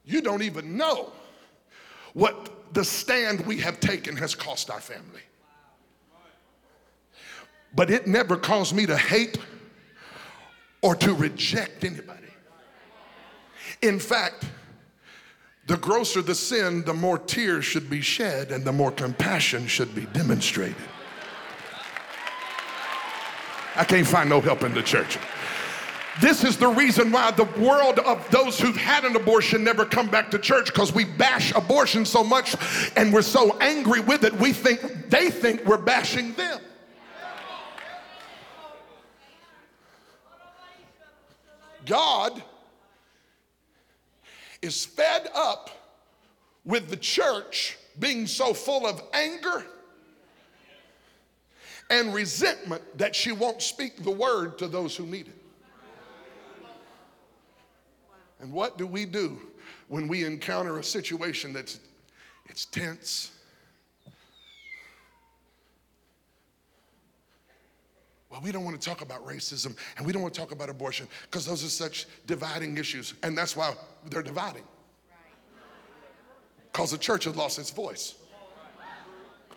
You don't even know what the stand we have taken has cost our family. But it never caused me to hate or to reject anybody. In fact, the grosser the sin, the more tears should be shed and the more compassion should be demonstrated. I can't find no help in the church. This is the reason why the world of those who've had an abortion never come back to church because we bash abortion so much and we're so angry with it, we think they think we're bashing them. God is fed up with the church being so full of anger and resentment that she won't speak the word to those who need it. And what do we do when we encounter a situation that's it's tense? Well, we don't want to talk about racism and we don't want to talk about abortion because those are such dividing issues. And that's why they're dividing. Because the church has lost its voice.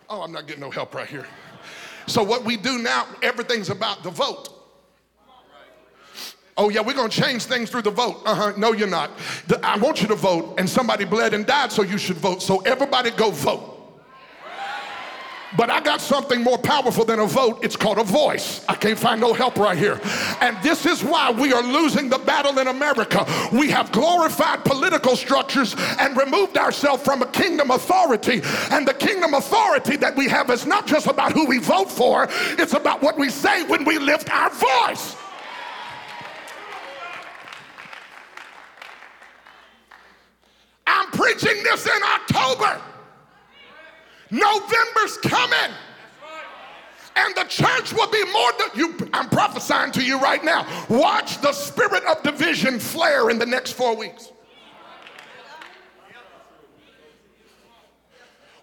Oh, I'm not getting no help right here. So, what we do now, everything's about the vote. Oh, yeah, we're going to change things through the vote. Uh huh. No, you're not. The, I want you to vote, and somebody bled and died, so you should vote. So, everybody go vote. But I got something more powerful than a vote. It's called a voice. I can't find no help right here. And this is why we are losing the battle in America. We have glorified political structures and removed ourselves from a kingdom authority. And the kingdom authority that we have is not just about who we vote for, it's about what we say when we lift our voice. I'm preaching this in October. November's coming. And the church will be more than you. I'm prophesying to you right now. Watch the spirit of division flare in the next four weeks.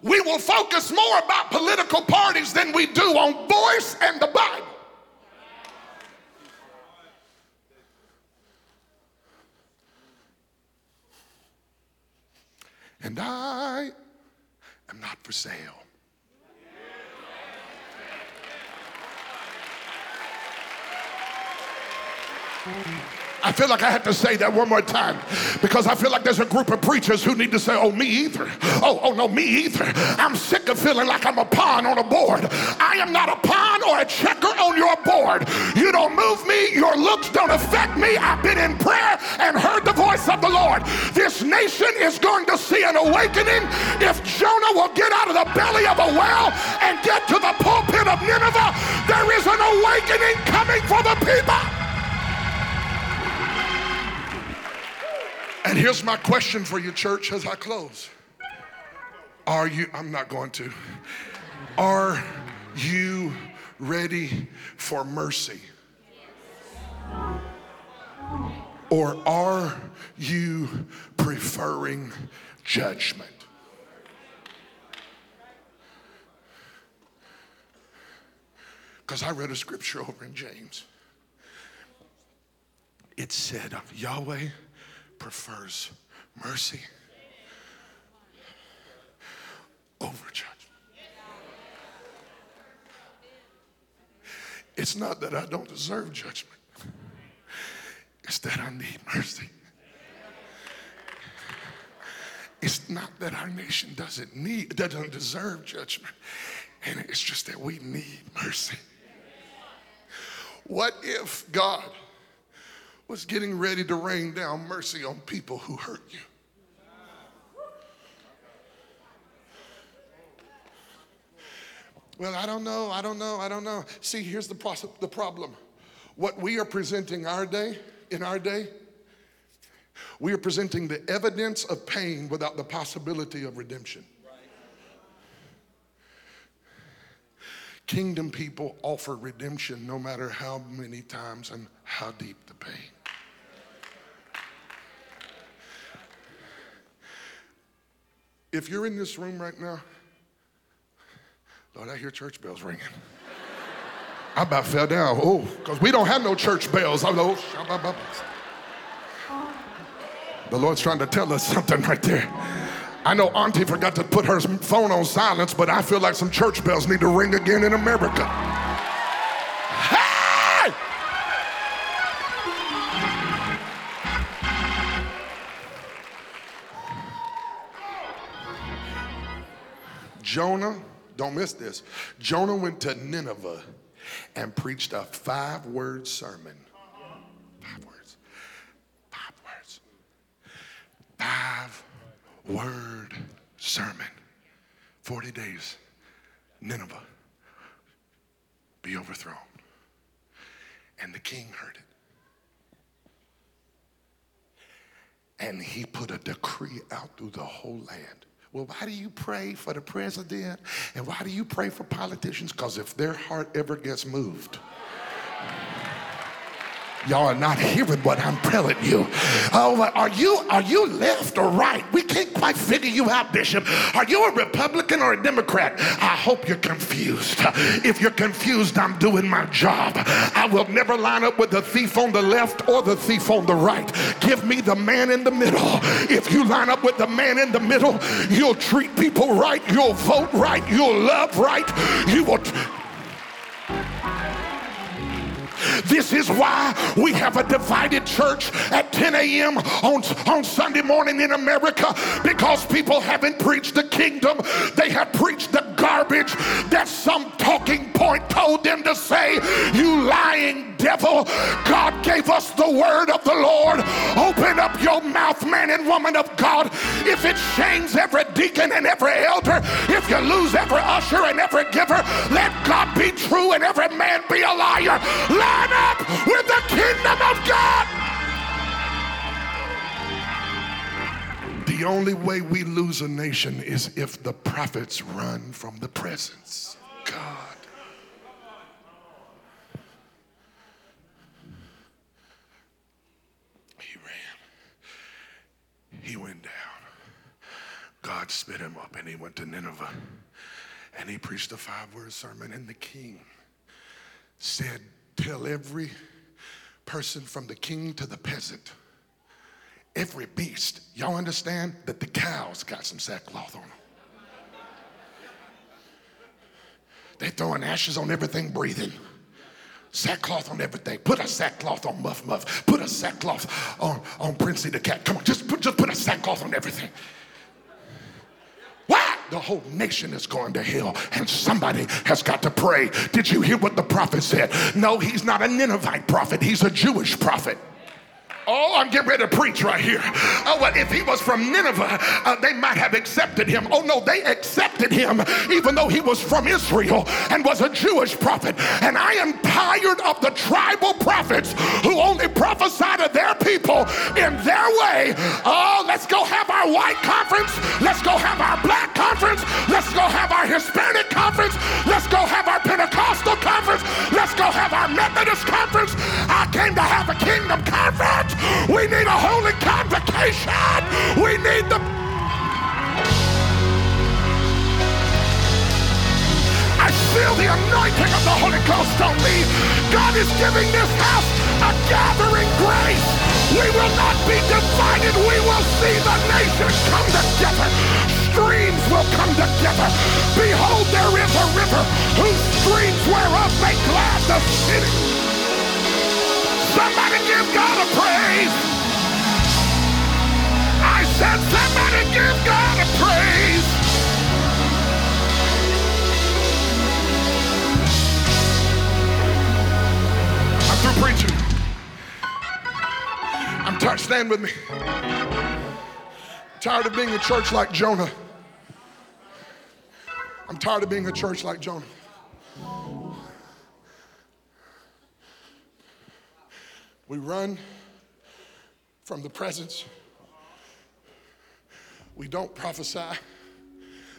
We will focus more about political parties than we do on voice and the Bible. And I am not for sale. I feel like I have to say that one more time because I feel like there's a group of preachers who need to say, Oh, me either. Oh, oh, no, me either. I'm sick of feeling like I'm a pawn on a board. I am not a pawn or a checker on your board. You don't move me, your looks don't affect me. I've been in prayer and heard the voice of the Lord. This nation is going to see an awakening if Jonah will get out of the belly of a well and get to the pulpit of Nineveh. There is an awakening coming for the people. And here's my question for you, church, as I close. Are you, I'm not going to, are you ready for mercy? Or are you preferring judgment? Because I read a scripture over in James. It said, Yahweh prefers mercy over judgment. It's not that I don't deserve judgment, it's that I need mercy. It's not that our nation doesn't need, doesn't deserve judgment, and it's just that we need mercy. What if God was getting ready to rain down mercy on people who hurt you. Well, I don't know, I don't know, I don't know. See, here's the, the problem. What we are presenting our day, in our day, we are presenting the evidence of pain without the possibility of redemption. Kingdom people offer redemption no matter how many times and how deep the pain. If you're in this room right now, Lord, I hear church bells ringing. I about fell down. Oh, because we don't have no church bells. I know. The Lord's trying to tell us something right there. I know Auntie forgot to put her phone on silence, but I feel like some church bells need to ring again in America. Jonah, don't miss this. Jonah went to Nineveh and preached a five word sermon. Five words. Five words. Five word sermon. 40 days, Nineveh be overthrown. And the king heard it. And he put a decree out through the whole land. Well, why do you pray for the president? And why do you pray for politicians? Because if their heart ever gets moved, Y'all are not hearing what I'm telling you. Oh, are you are you left or right? We can't quite figure you out, Bishop. Are you a Republican or a Democrat? I hope you're confused. If you're confused, I'm doing my job. I will never line up with the thief on the left or the thief on the right. Give me the man in the middle. If you line up with the man in the middle, you'll treat people right, you'll vote right, you'll love right, you will. T- this is why we have a divided church at 10 a.m. On, on Sunday morning in America because people haven't preached the kingdom. They have preached the garbage that some talking point told them to say. You lying devil. God gave us the word of the Lord. Open up your mouth, man and woman of God. If it shames every deacon and every elder, if you lose every usher and every giver, let God be true and every man be a liar. Line up with the kingdom of God. The only way we lose a nation is if the prophets run from the presence. Of God. He ran. He went down. God spit him up and he went to Nineveh and he preached a five word sermon. And the king said, Tell every person from the king to the peasant, every beast, y'all understand that the cows got some sackcloth on them. They're throwing ashes on everything breathing. Sackcloth on everything. Put a sackcloth on Muff Muff. Put a sackcloth on, on Princey the cat. Come on, just put, just put a sackcloth on everything. Why? The whole nation is going to hell, and somebody has got to pray. Did you hear what the prophet said? No, he's not a Ninevite prophet, he's a Jewish prophet. Oh, I'm getting ready to preach right here. Oh, well, if he was from Nineveh, uh, they might have accepted him. Oh, no, they accepted him even though he was from Israel and was a Jewish prophet. And I am tired of the tribal prophets who only prophesy to their people in their way. Oh, let's go have our white conference. Let's go have our black conference. Let's go have our Hispanic conference. Let's go have our Pentecostal conference. Let's go have our Methodist conference. I came to have a kingdom conference. We need a holy convocation. We need the. I feel the anointing of the Holy Ghost on me. God is giving this house a gathering grace. We will not be divided. We will see the nation come together. Streams will come together. Behold, there is a river whose streams whereof make glad the city. Somebody give God a praise. I said, somebody give God a praise. I'm through preaching. I'm tired. Stand with me. tired of being a church like Jonah. I'm tired of being a church like Jonah. We run from the presence. We don't prophesy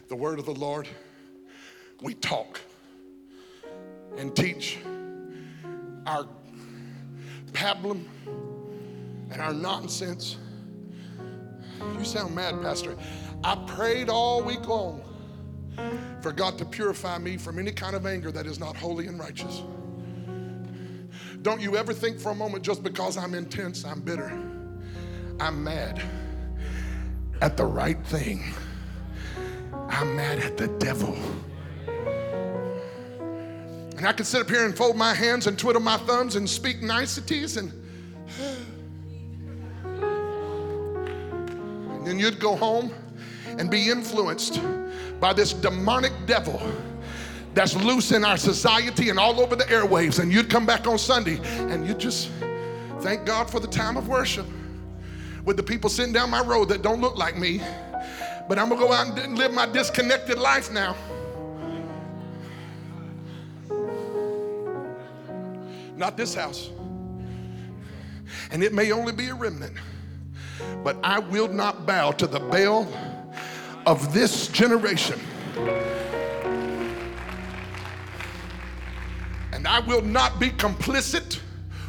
the word of the Lord. We talk and teach our pablum and our nonsense. You sound mad, Pastor. I prayed all week long for God to purify me from any kind of anger that is not holy and righteous. Don't you ever think for a moment just because I'm intense, I'm bitter. I'm mad at the right thing. I'm mad at the devil. And I could sit up here and fold my hands and twiddle my thumbs and speak niceties and and you'd go home and be influenced by this demonic devil that's loose in our society and all over the airwaves. And you'd come back on Sunday and you'd just thank God for the time of worship with the people sitting down my road that don't look like me. But I'm gonna go out and live my disconnected life now. Not this house. And it may only be a remnant, but I will not bow to the Baal of this generation. And I will not be complicit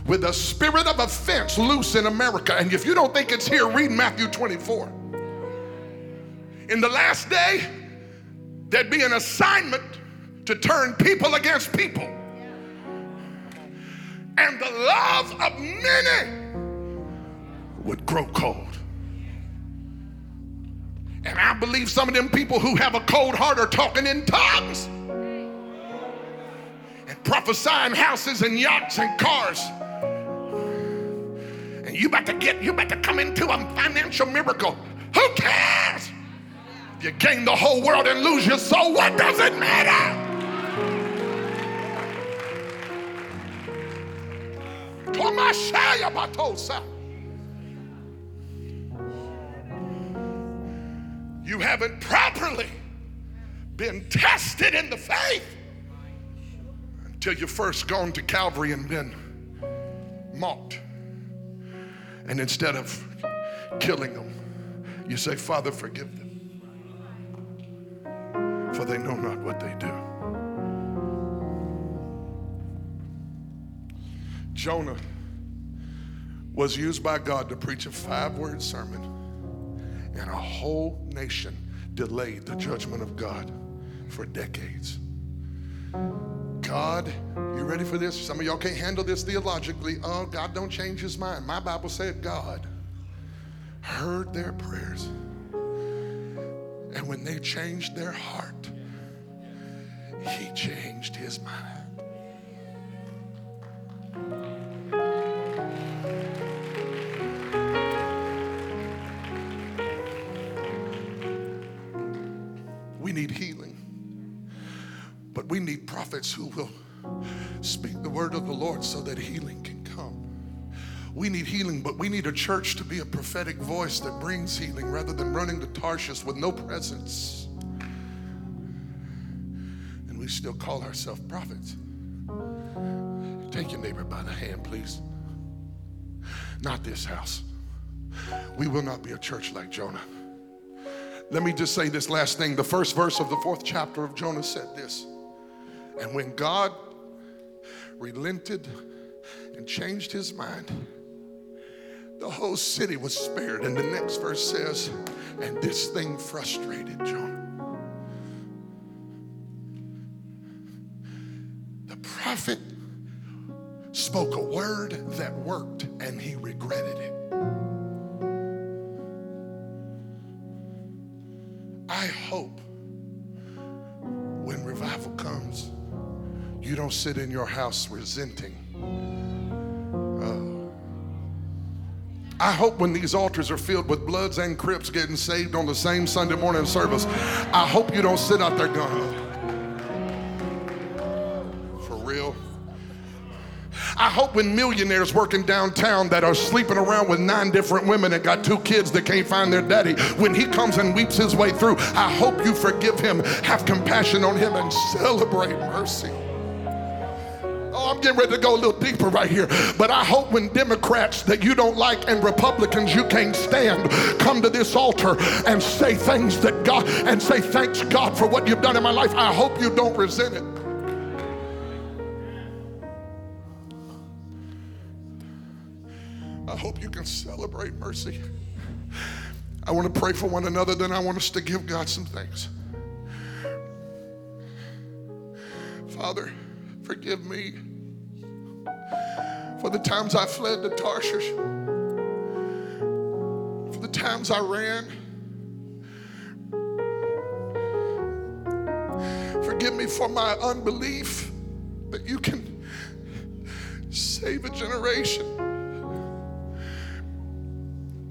with a spirit of offense loose in America. And if you don't think it's here, read Matthew 24. In the last day, there'd be an assignment to turn people against people. And the love of many would grow cold. And I believe some of them people who have a cold heart are talking in tongues and prophesying houses and yachts and cars. And you about to get, you about to come into a financial miracle. Who cares? If you gain the whole world and lose your soul, what does it matter? Batosa. You haven't properly been tested in the faith until you first gone to Calvary and been mocked. And instead of killing them, you say, Father, forgive them, for they know not what they do. Jonah was used by God to preach a five word sermon, and a whole nation delayed the judgment of God for decades. God, you ready for this? Some of y'all can't handle this theologically. Oh, God don't change his mind. My Bible said God heard their prayers. And when they changed their heart, he changed his mind. We need healing. But we need prophets who will speak the word of the Lord so that healing can come. We need healing, but we need a church to be a prophetic voice that brings healing rather than running to Tarshish with no presence. And we still call ourselves prophets. Take your neighbor by the hand, please. Not this house. We will not be a church like Jonah. Let me just say this last thing. The first verse of the fourth chapter of Jonah said this. And when God relented and changed his mind, the whole city was spared. And the next verse says, and this thing frustrated Jonah. The prophet spoke a word that worked and he regretted it. I hope when revival comes, you don't sit in your house resenting. Oh. I hope when these altars are filled with Bloods and Crips getting saved on the same Sunday morning service, I hope you don't sit out there going, I hope when millionaires working downtown that are sleeping around with nine different women and got two kids that can't find their daddy, when he comes and weeps his way through, I hope you forgive him, have compassion on him, and celebrate mercy. Oh, I'm getting ready to go a little deeper right here. But I hope when Democrats that you don't like and Republicans you can't stand come to this altar and say things that God and say thanks God for what you've done in my life. I hope you don't resent it. Hope you can celebrate mercy. I want to pray for one another, then I want us to give God some thanks. Father, forgive me for the times I fled to Tarshish, for the times I ran. Forgive me for my unbelief that you can save a generation.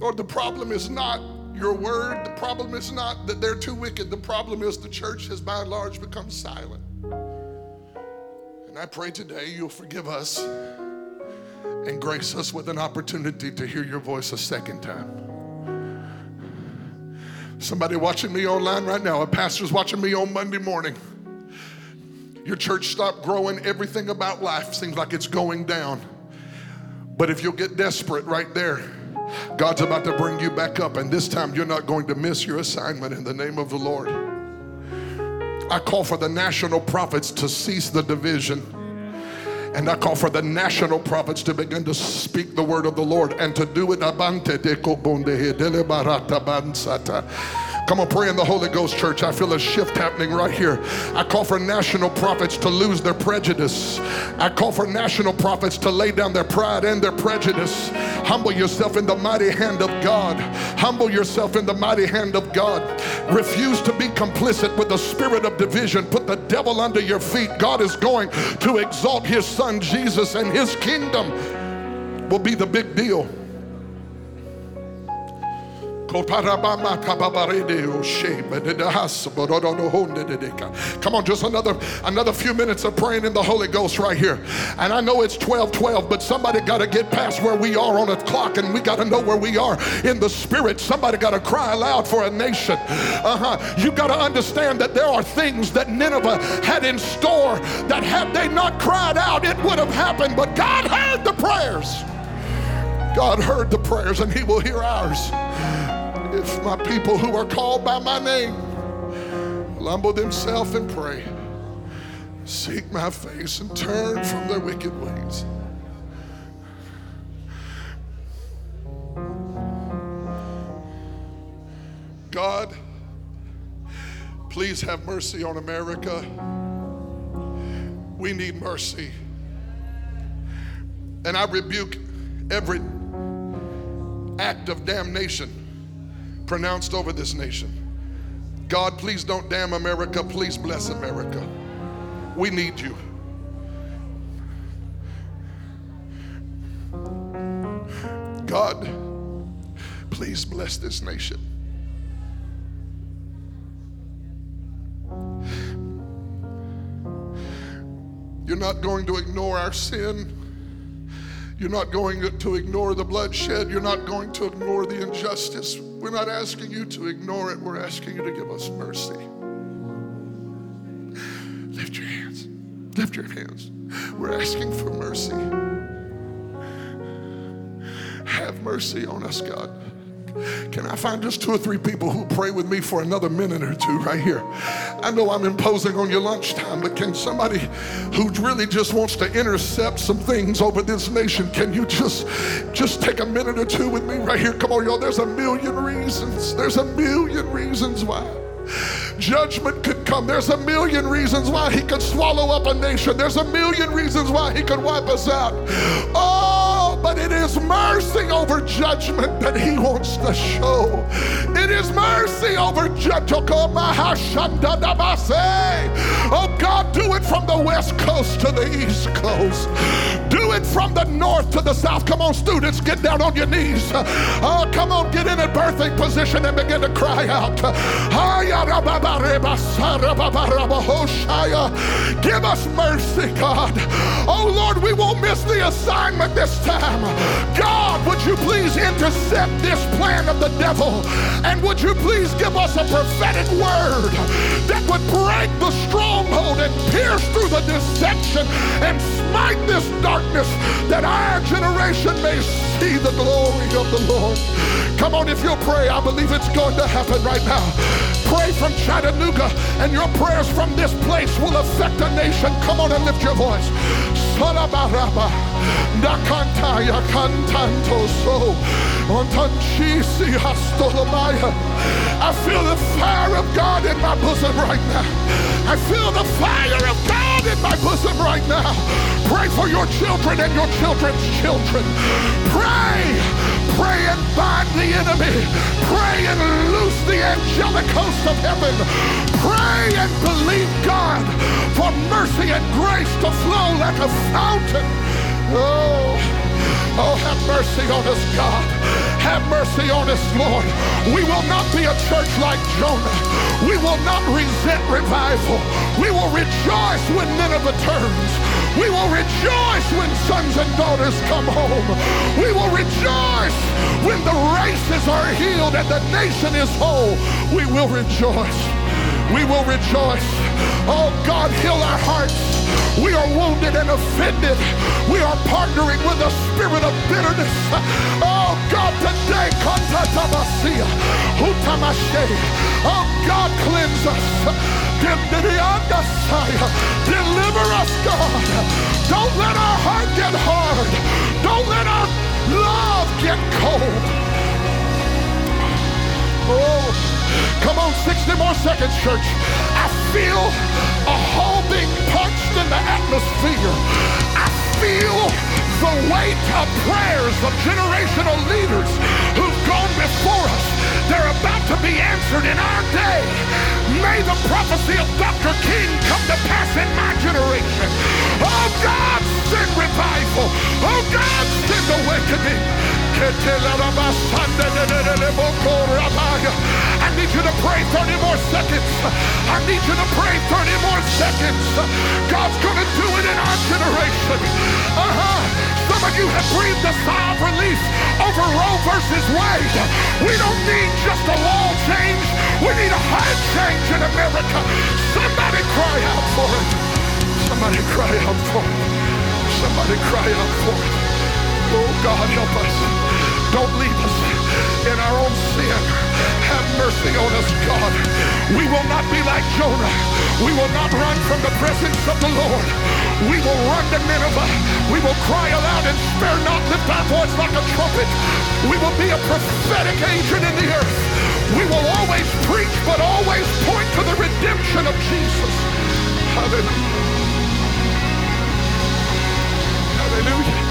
Lord, the problem is not your word. The problem is not that they're too wicked. The problem is the church has by and large become silent. And I pray today you'll forgive us and grace us with an opportunity to hear your voice a second time. Somebody watching me online right now, a pastor's watching me on Monday morning. Your church stopped growing, everything about life seems like it's going down. But if you'll get desperate right there, God's about to bring you back up, and this time you're not going to miss your assignment in the name of the Lord. I call for the national prophets to cease the division. And I call for the national prophets to begin to speak the word of the Lord and to do it. Come on, pray in the Holy Ghost, church. I feel a shift happening right here. I call for national prophets to lose their prejudice. I call for national prophets to lay down their pride and their prejudice. Humble yourself in the mighty hand of God. Humble yourself in the mighty hand of God. Refuse to be complicit with the spirit of division. Put the devil under your feet. God is going to exalt his son Jesus, and his kingdom will be the big deal. Come on, just another another few minutes of praying in the Holy Ghost right here. And I know it's 12 12, but somebody got to get past where we are on a clock and we got to know where we are in the spirit. Somebody got to cry aloud for a nation. Uh-huh. You got to understand that there are things that Nineveh had in store that had they not cried out, it would have happened. But God heard the prayers. God heard the prayers and He will hear ours if my people who are called by my name will humble themselves and pray, seek my face, and turn from their wicked ways. God, please have mercy on America. We need mercy. And I rebuke every act of damnation pronounced over this nation. God, please don't damn America. Please bless America. We need you. God, please bless this nation. You're not going to ignore our sin. You're not going to ignore the bloodshed. You're not going to ignore the injustice. We're not asking you to ignore it. We're asking you to give us mercy. Lift your hands. Lift your hands. We're asking for mercy. Have mercy on us, God. Can I find just two or three people who pray with me for another minute or two right here? I know I'm imposing on your lunchtime, but can somebody who really just wants to intercept some things over this nation, can you just just take a minute or two with me right here? Come on, y'all. There's a million reasons. There's a million reasons why. Judgment could come. There's a million reasons why he could swallow up a nation. There's a million reasons why he could wipe us out. Oh, it is mercy over judgment that he wants to show. It is mercy over. Oh God, do it from the west coast to the east coast. Do it from the north to the south. Come on, students, get down on your knees. Oh, come on, get in a birthing position and begin to cry out. Give us mercy, God. Oh Lord, we won't miss the assignment this time. God, would you please intercept this plan of the devil? And would you please give us a prophetic word that would break the stronghold and pierce through the deception and smite this darkness that our generation may see the glory of the Lord. Come on, if you'll pray, I believe it's going to happen right now. Pray from Chattanooga, and your prayers from this place will affect a nation. Come on and lift your voice. Salabaraba, Nakantaya Kantanto So, Ontanchisi Hastolamaya. I feel the fire of God in my bosom right now. I feel the fire of God in my bosom right now. Pray for your children and your children's children. Pray. Pray and bind the enemy. Pray and loose the angelic host of heaven. Pray and believe God for mercy and grace to flow like a fountain. Oh. Oh, have mercy on us, God. Have mercy on us, Lord. We will not be a church like Jonah. We will not resent revival. We will rejoice when Nineveh turns. We will rejoice when sons and daughters come home. We will rejoice when the races are healed and the nation is whole. We will rejoice. We will rejoice. Oh God, heal our hearts. We are wounded and offended. We are partnering with a spirit of bitterness. Oh God, today, oh God, cleanse us. The. Deliver us, God. Don't let our heart get hard. Don't let our love get cold. Oh. Come on, 60 more seconds, church. I feel a hole being in the atmosphere. I feel the weight of prayers of generational leaders who've gone before us. They're about to be answered in our day. May the prophecy of Dr. King come to pass in my generation. Oh God, send revival. Oh God, send awakening. I need you to pray 30 more seconds. I need you to pray 30 more seconds. God's going to do it in our generation. Uh-huh. Some of you have breathed a sigh of relief over Roe versus Wade. We don't need just a law change. We need a heart change in America. Somebody cry out for it. Somebody cry out for it. Somebody cry out for it. Oh, God, help us. Don't leave us in our own sin. Have mercy on us, God. We will not be like Jonah. We will not run from the presence of the Lord. We will run to Nineveh. We will cry aloud and spare not, lift our voice like a trumpet. We will be a prophetic agent in the earth. We will always preach, but always point to the redemption of Jesus. Hallelujah. Hallelujah.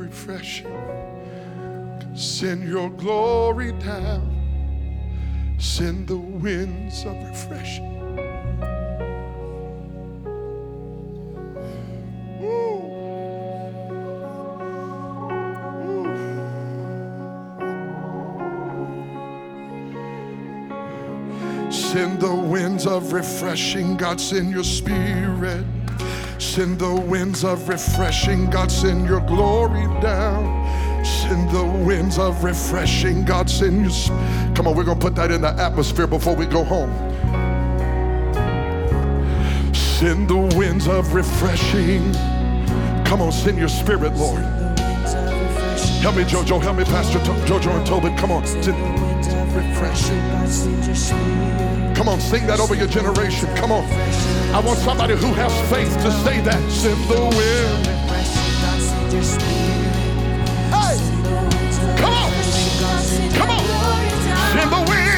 refreshing. Send your glory down. Send the winds of refreshing. Send the winds of refreshing, God, send your spirit. Send the winds of refreshing, God, send your glory down. Send the winds of refreshing, God, send your. Come on, we're going to put that in the atmosphere before we go home. Send the winds of refreshing. Come on, send your spirit, Lord. Help me, Jojo. Help me, Pastor Jojo and Tobin. Come on. Send. Come on, sing that over your generation. Come on. I want somebody who has faith to say that. Send the wind. Hey! Come on! Come on! Send the wind.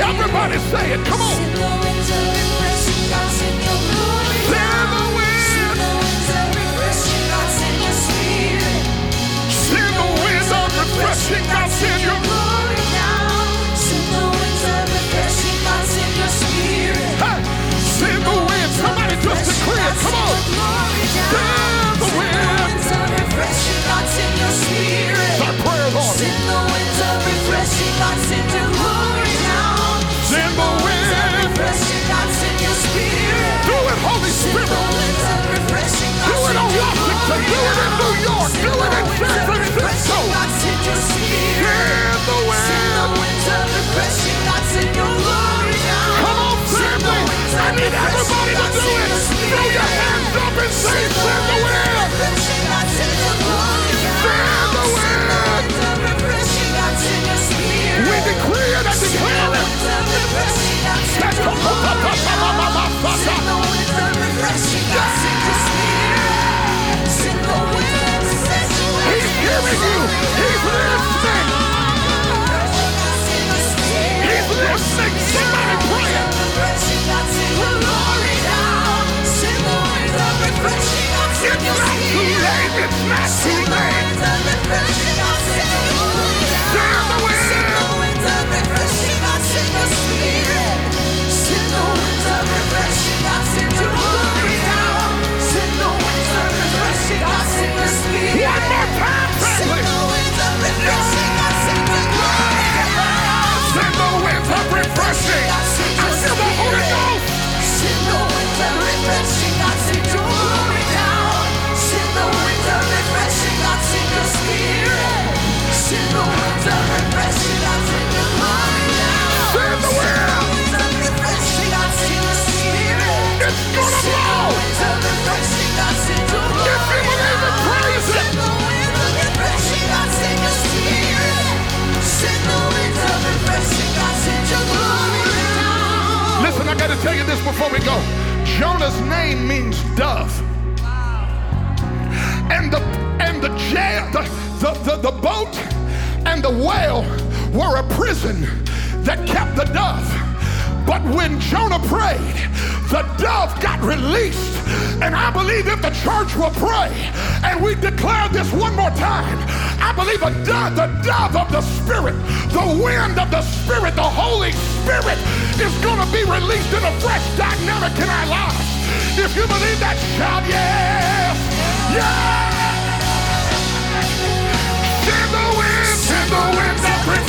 Everybody say it. Come on. Were a prison that kept the dove. But when Jonah prayed, the dove got released. And I believe if the church will pray and we declare this one more time, I believe a dove, the dove of the Spirit, the wind of the Spirit, the Holy Spirit is going to be released in a fresh dynamic in our lives. If you believe that, shout yes! Yes! Send the wind, send the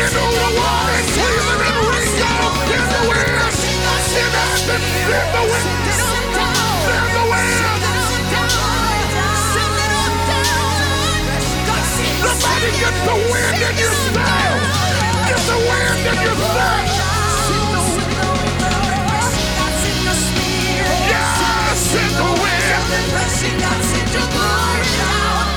In in in the. In the the wind. Get the wind in the wind in your sails. Yes, the wind. God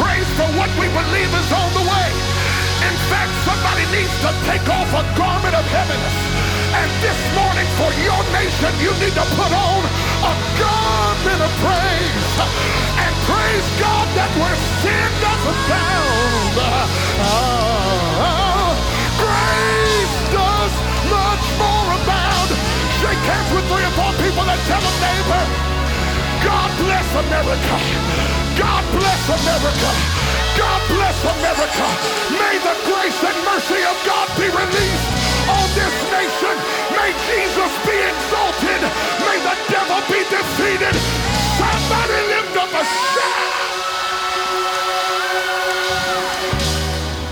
praise for what we believe is on the way. In fact, somebody needs to take off a garment of heaviness. And this morning for your nation, you need to put on a garment of praise. And praise God that where sin doesn't bound, ah, grace does much more abound. Shake hands with three or four people and tell them, neighbor, God bless America. God bless America. God bless America. May the grace and mercy of God be released on this nation. May Jesus be exalted. May the devil be defeated. Somebody lift up a shout.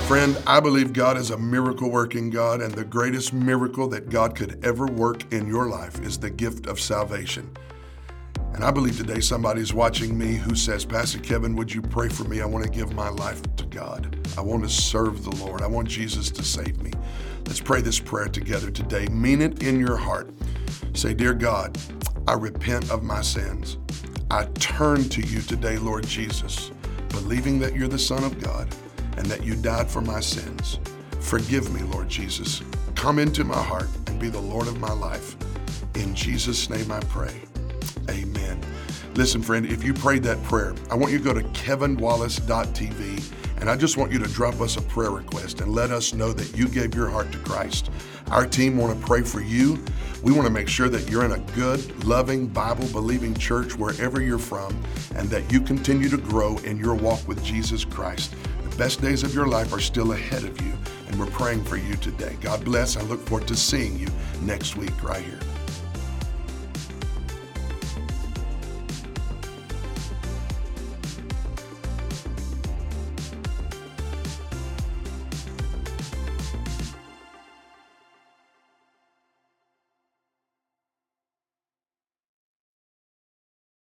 Friend, I believe God is a miracle working God, and the greatest miracle that God could ever work in your life is the gift of salvation. And I believe today somebody's watching me who says, Pastor Kevin, would you pray for me? I want to give my life to God. I want to serve the Lord. I want Jesus to save me. Let's pray this prayer together today. Mean it in your heart. Say, Dear God, I repent of my sins. I turn to you today, Lord Jesus, believing that you're the Son of God and that you died for my sins. Forgive me, Lord Jesus. Come into my heart and be the Lord of my life. In Jesus' name I pray. Amen. Listen, friend, if you prayed that prayer, I want you to go to kevinwallace.tv and I just want you to drop us a prayer request and let us know that you gave your heart to Christ. Our team want to pray for you. We want to make sure that you're in a good, loving, Bible believing church wherever you're from and that you continue to grow in your walk with Jesus Christ. The best days of your life are still ahead of you, and we're praying for you today. God bless. I look forward to seeing you next week right here.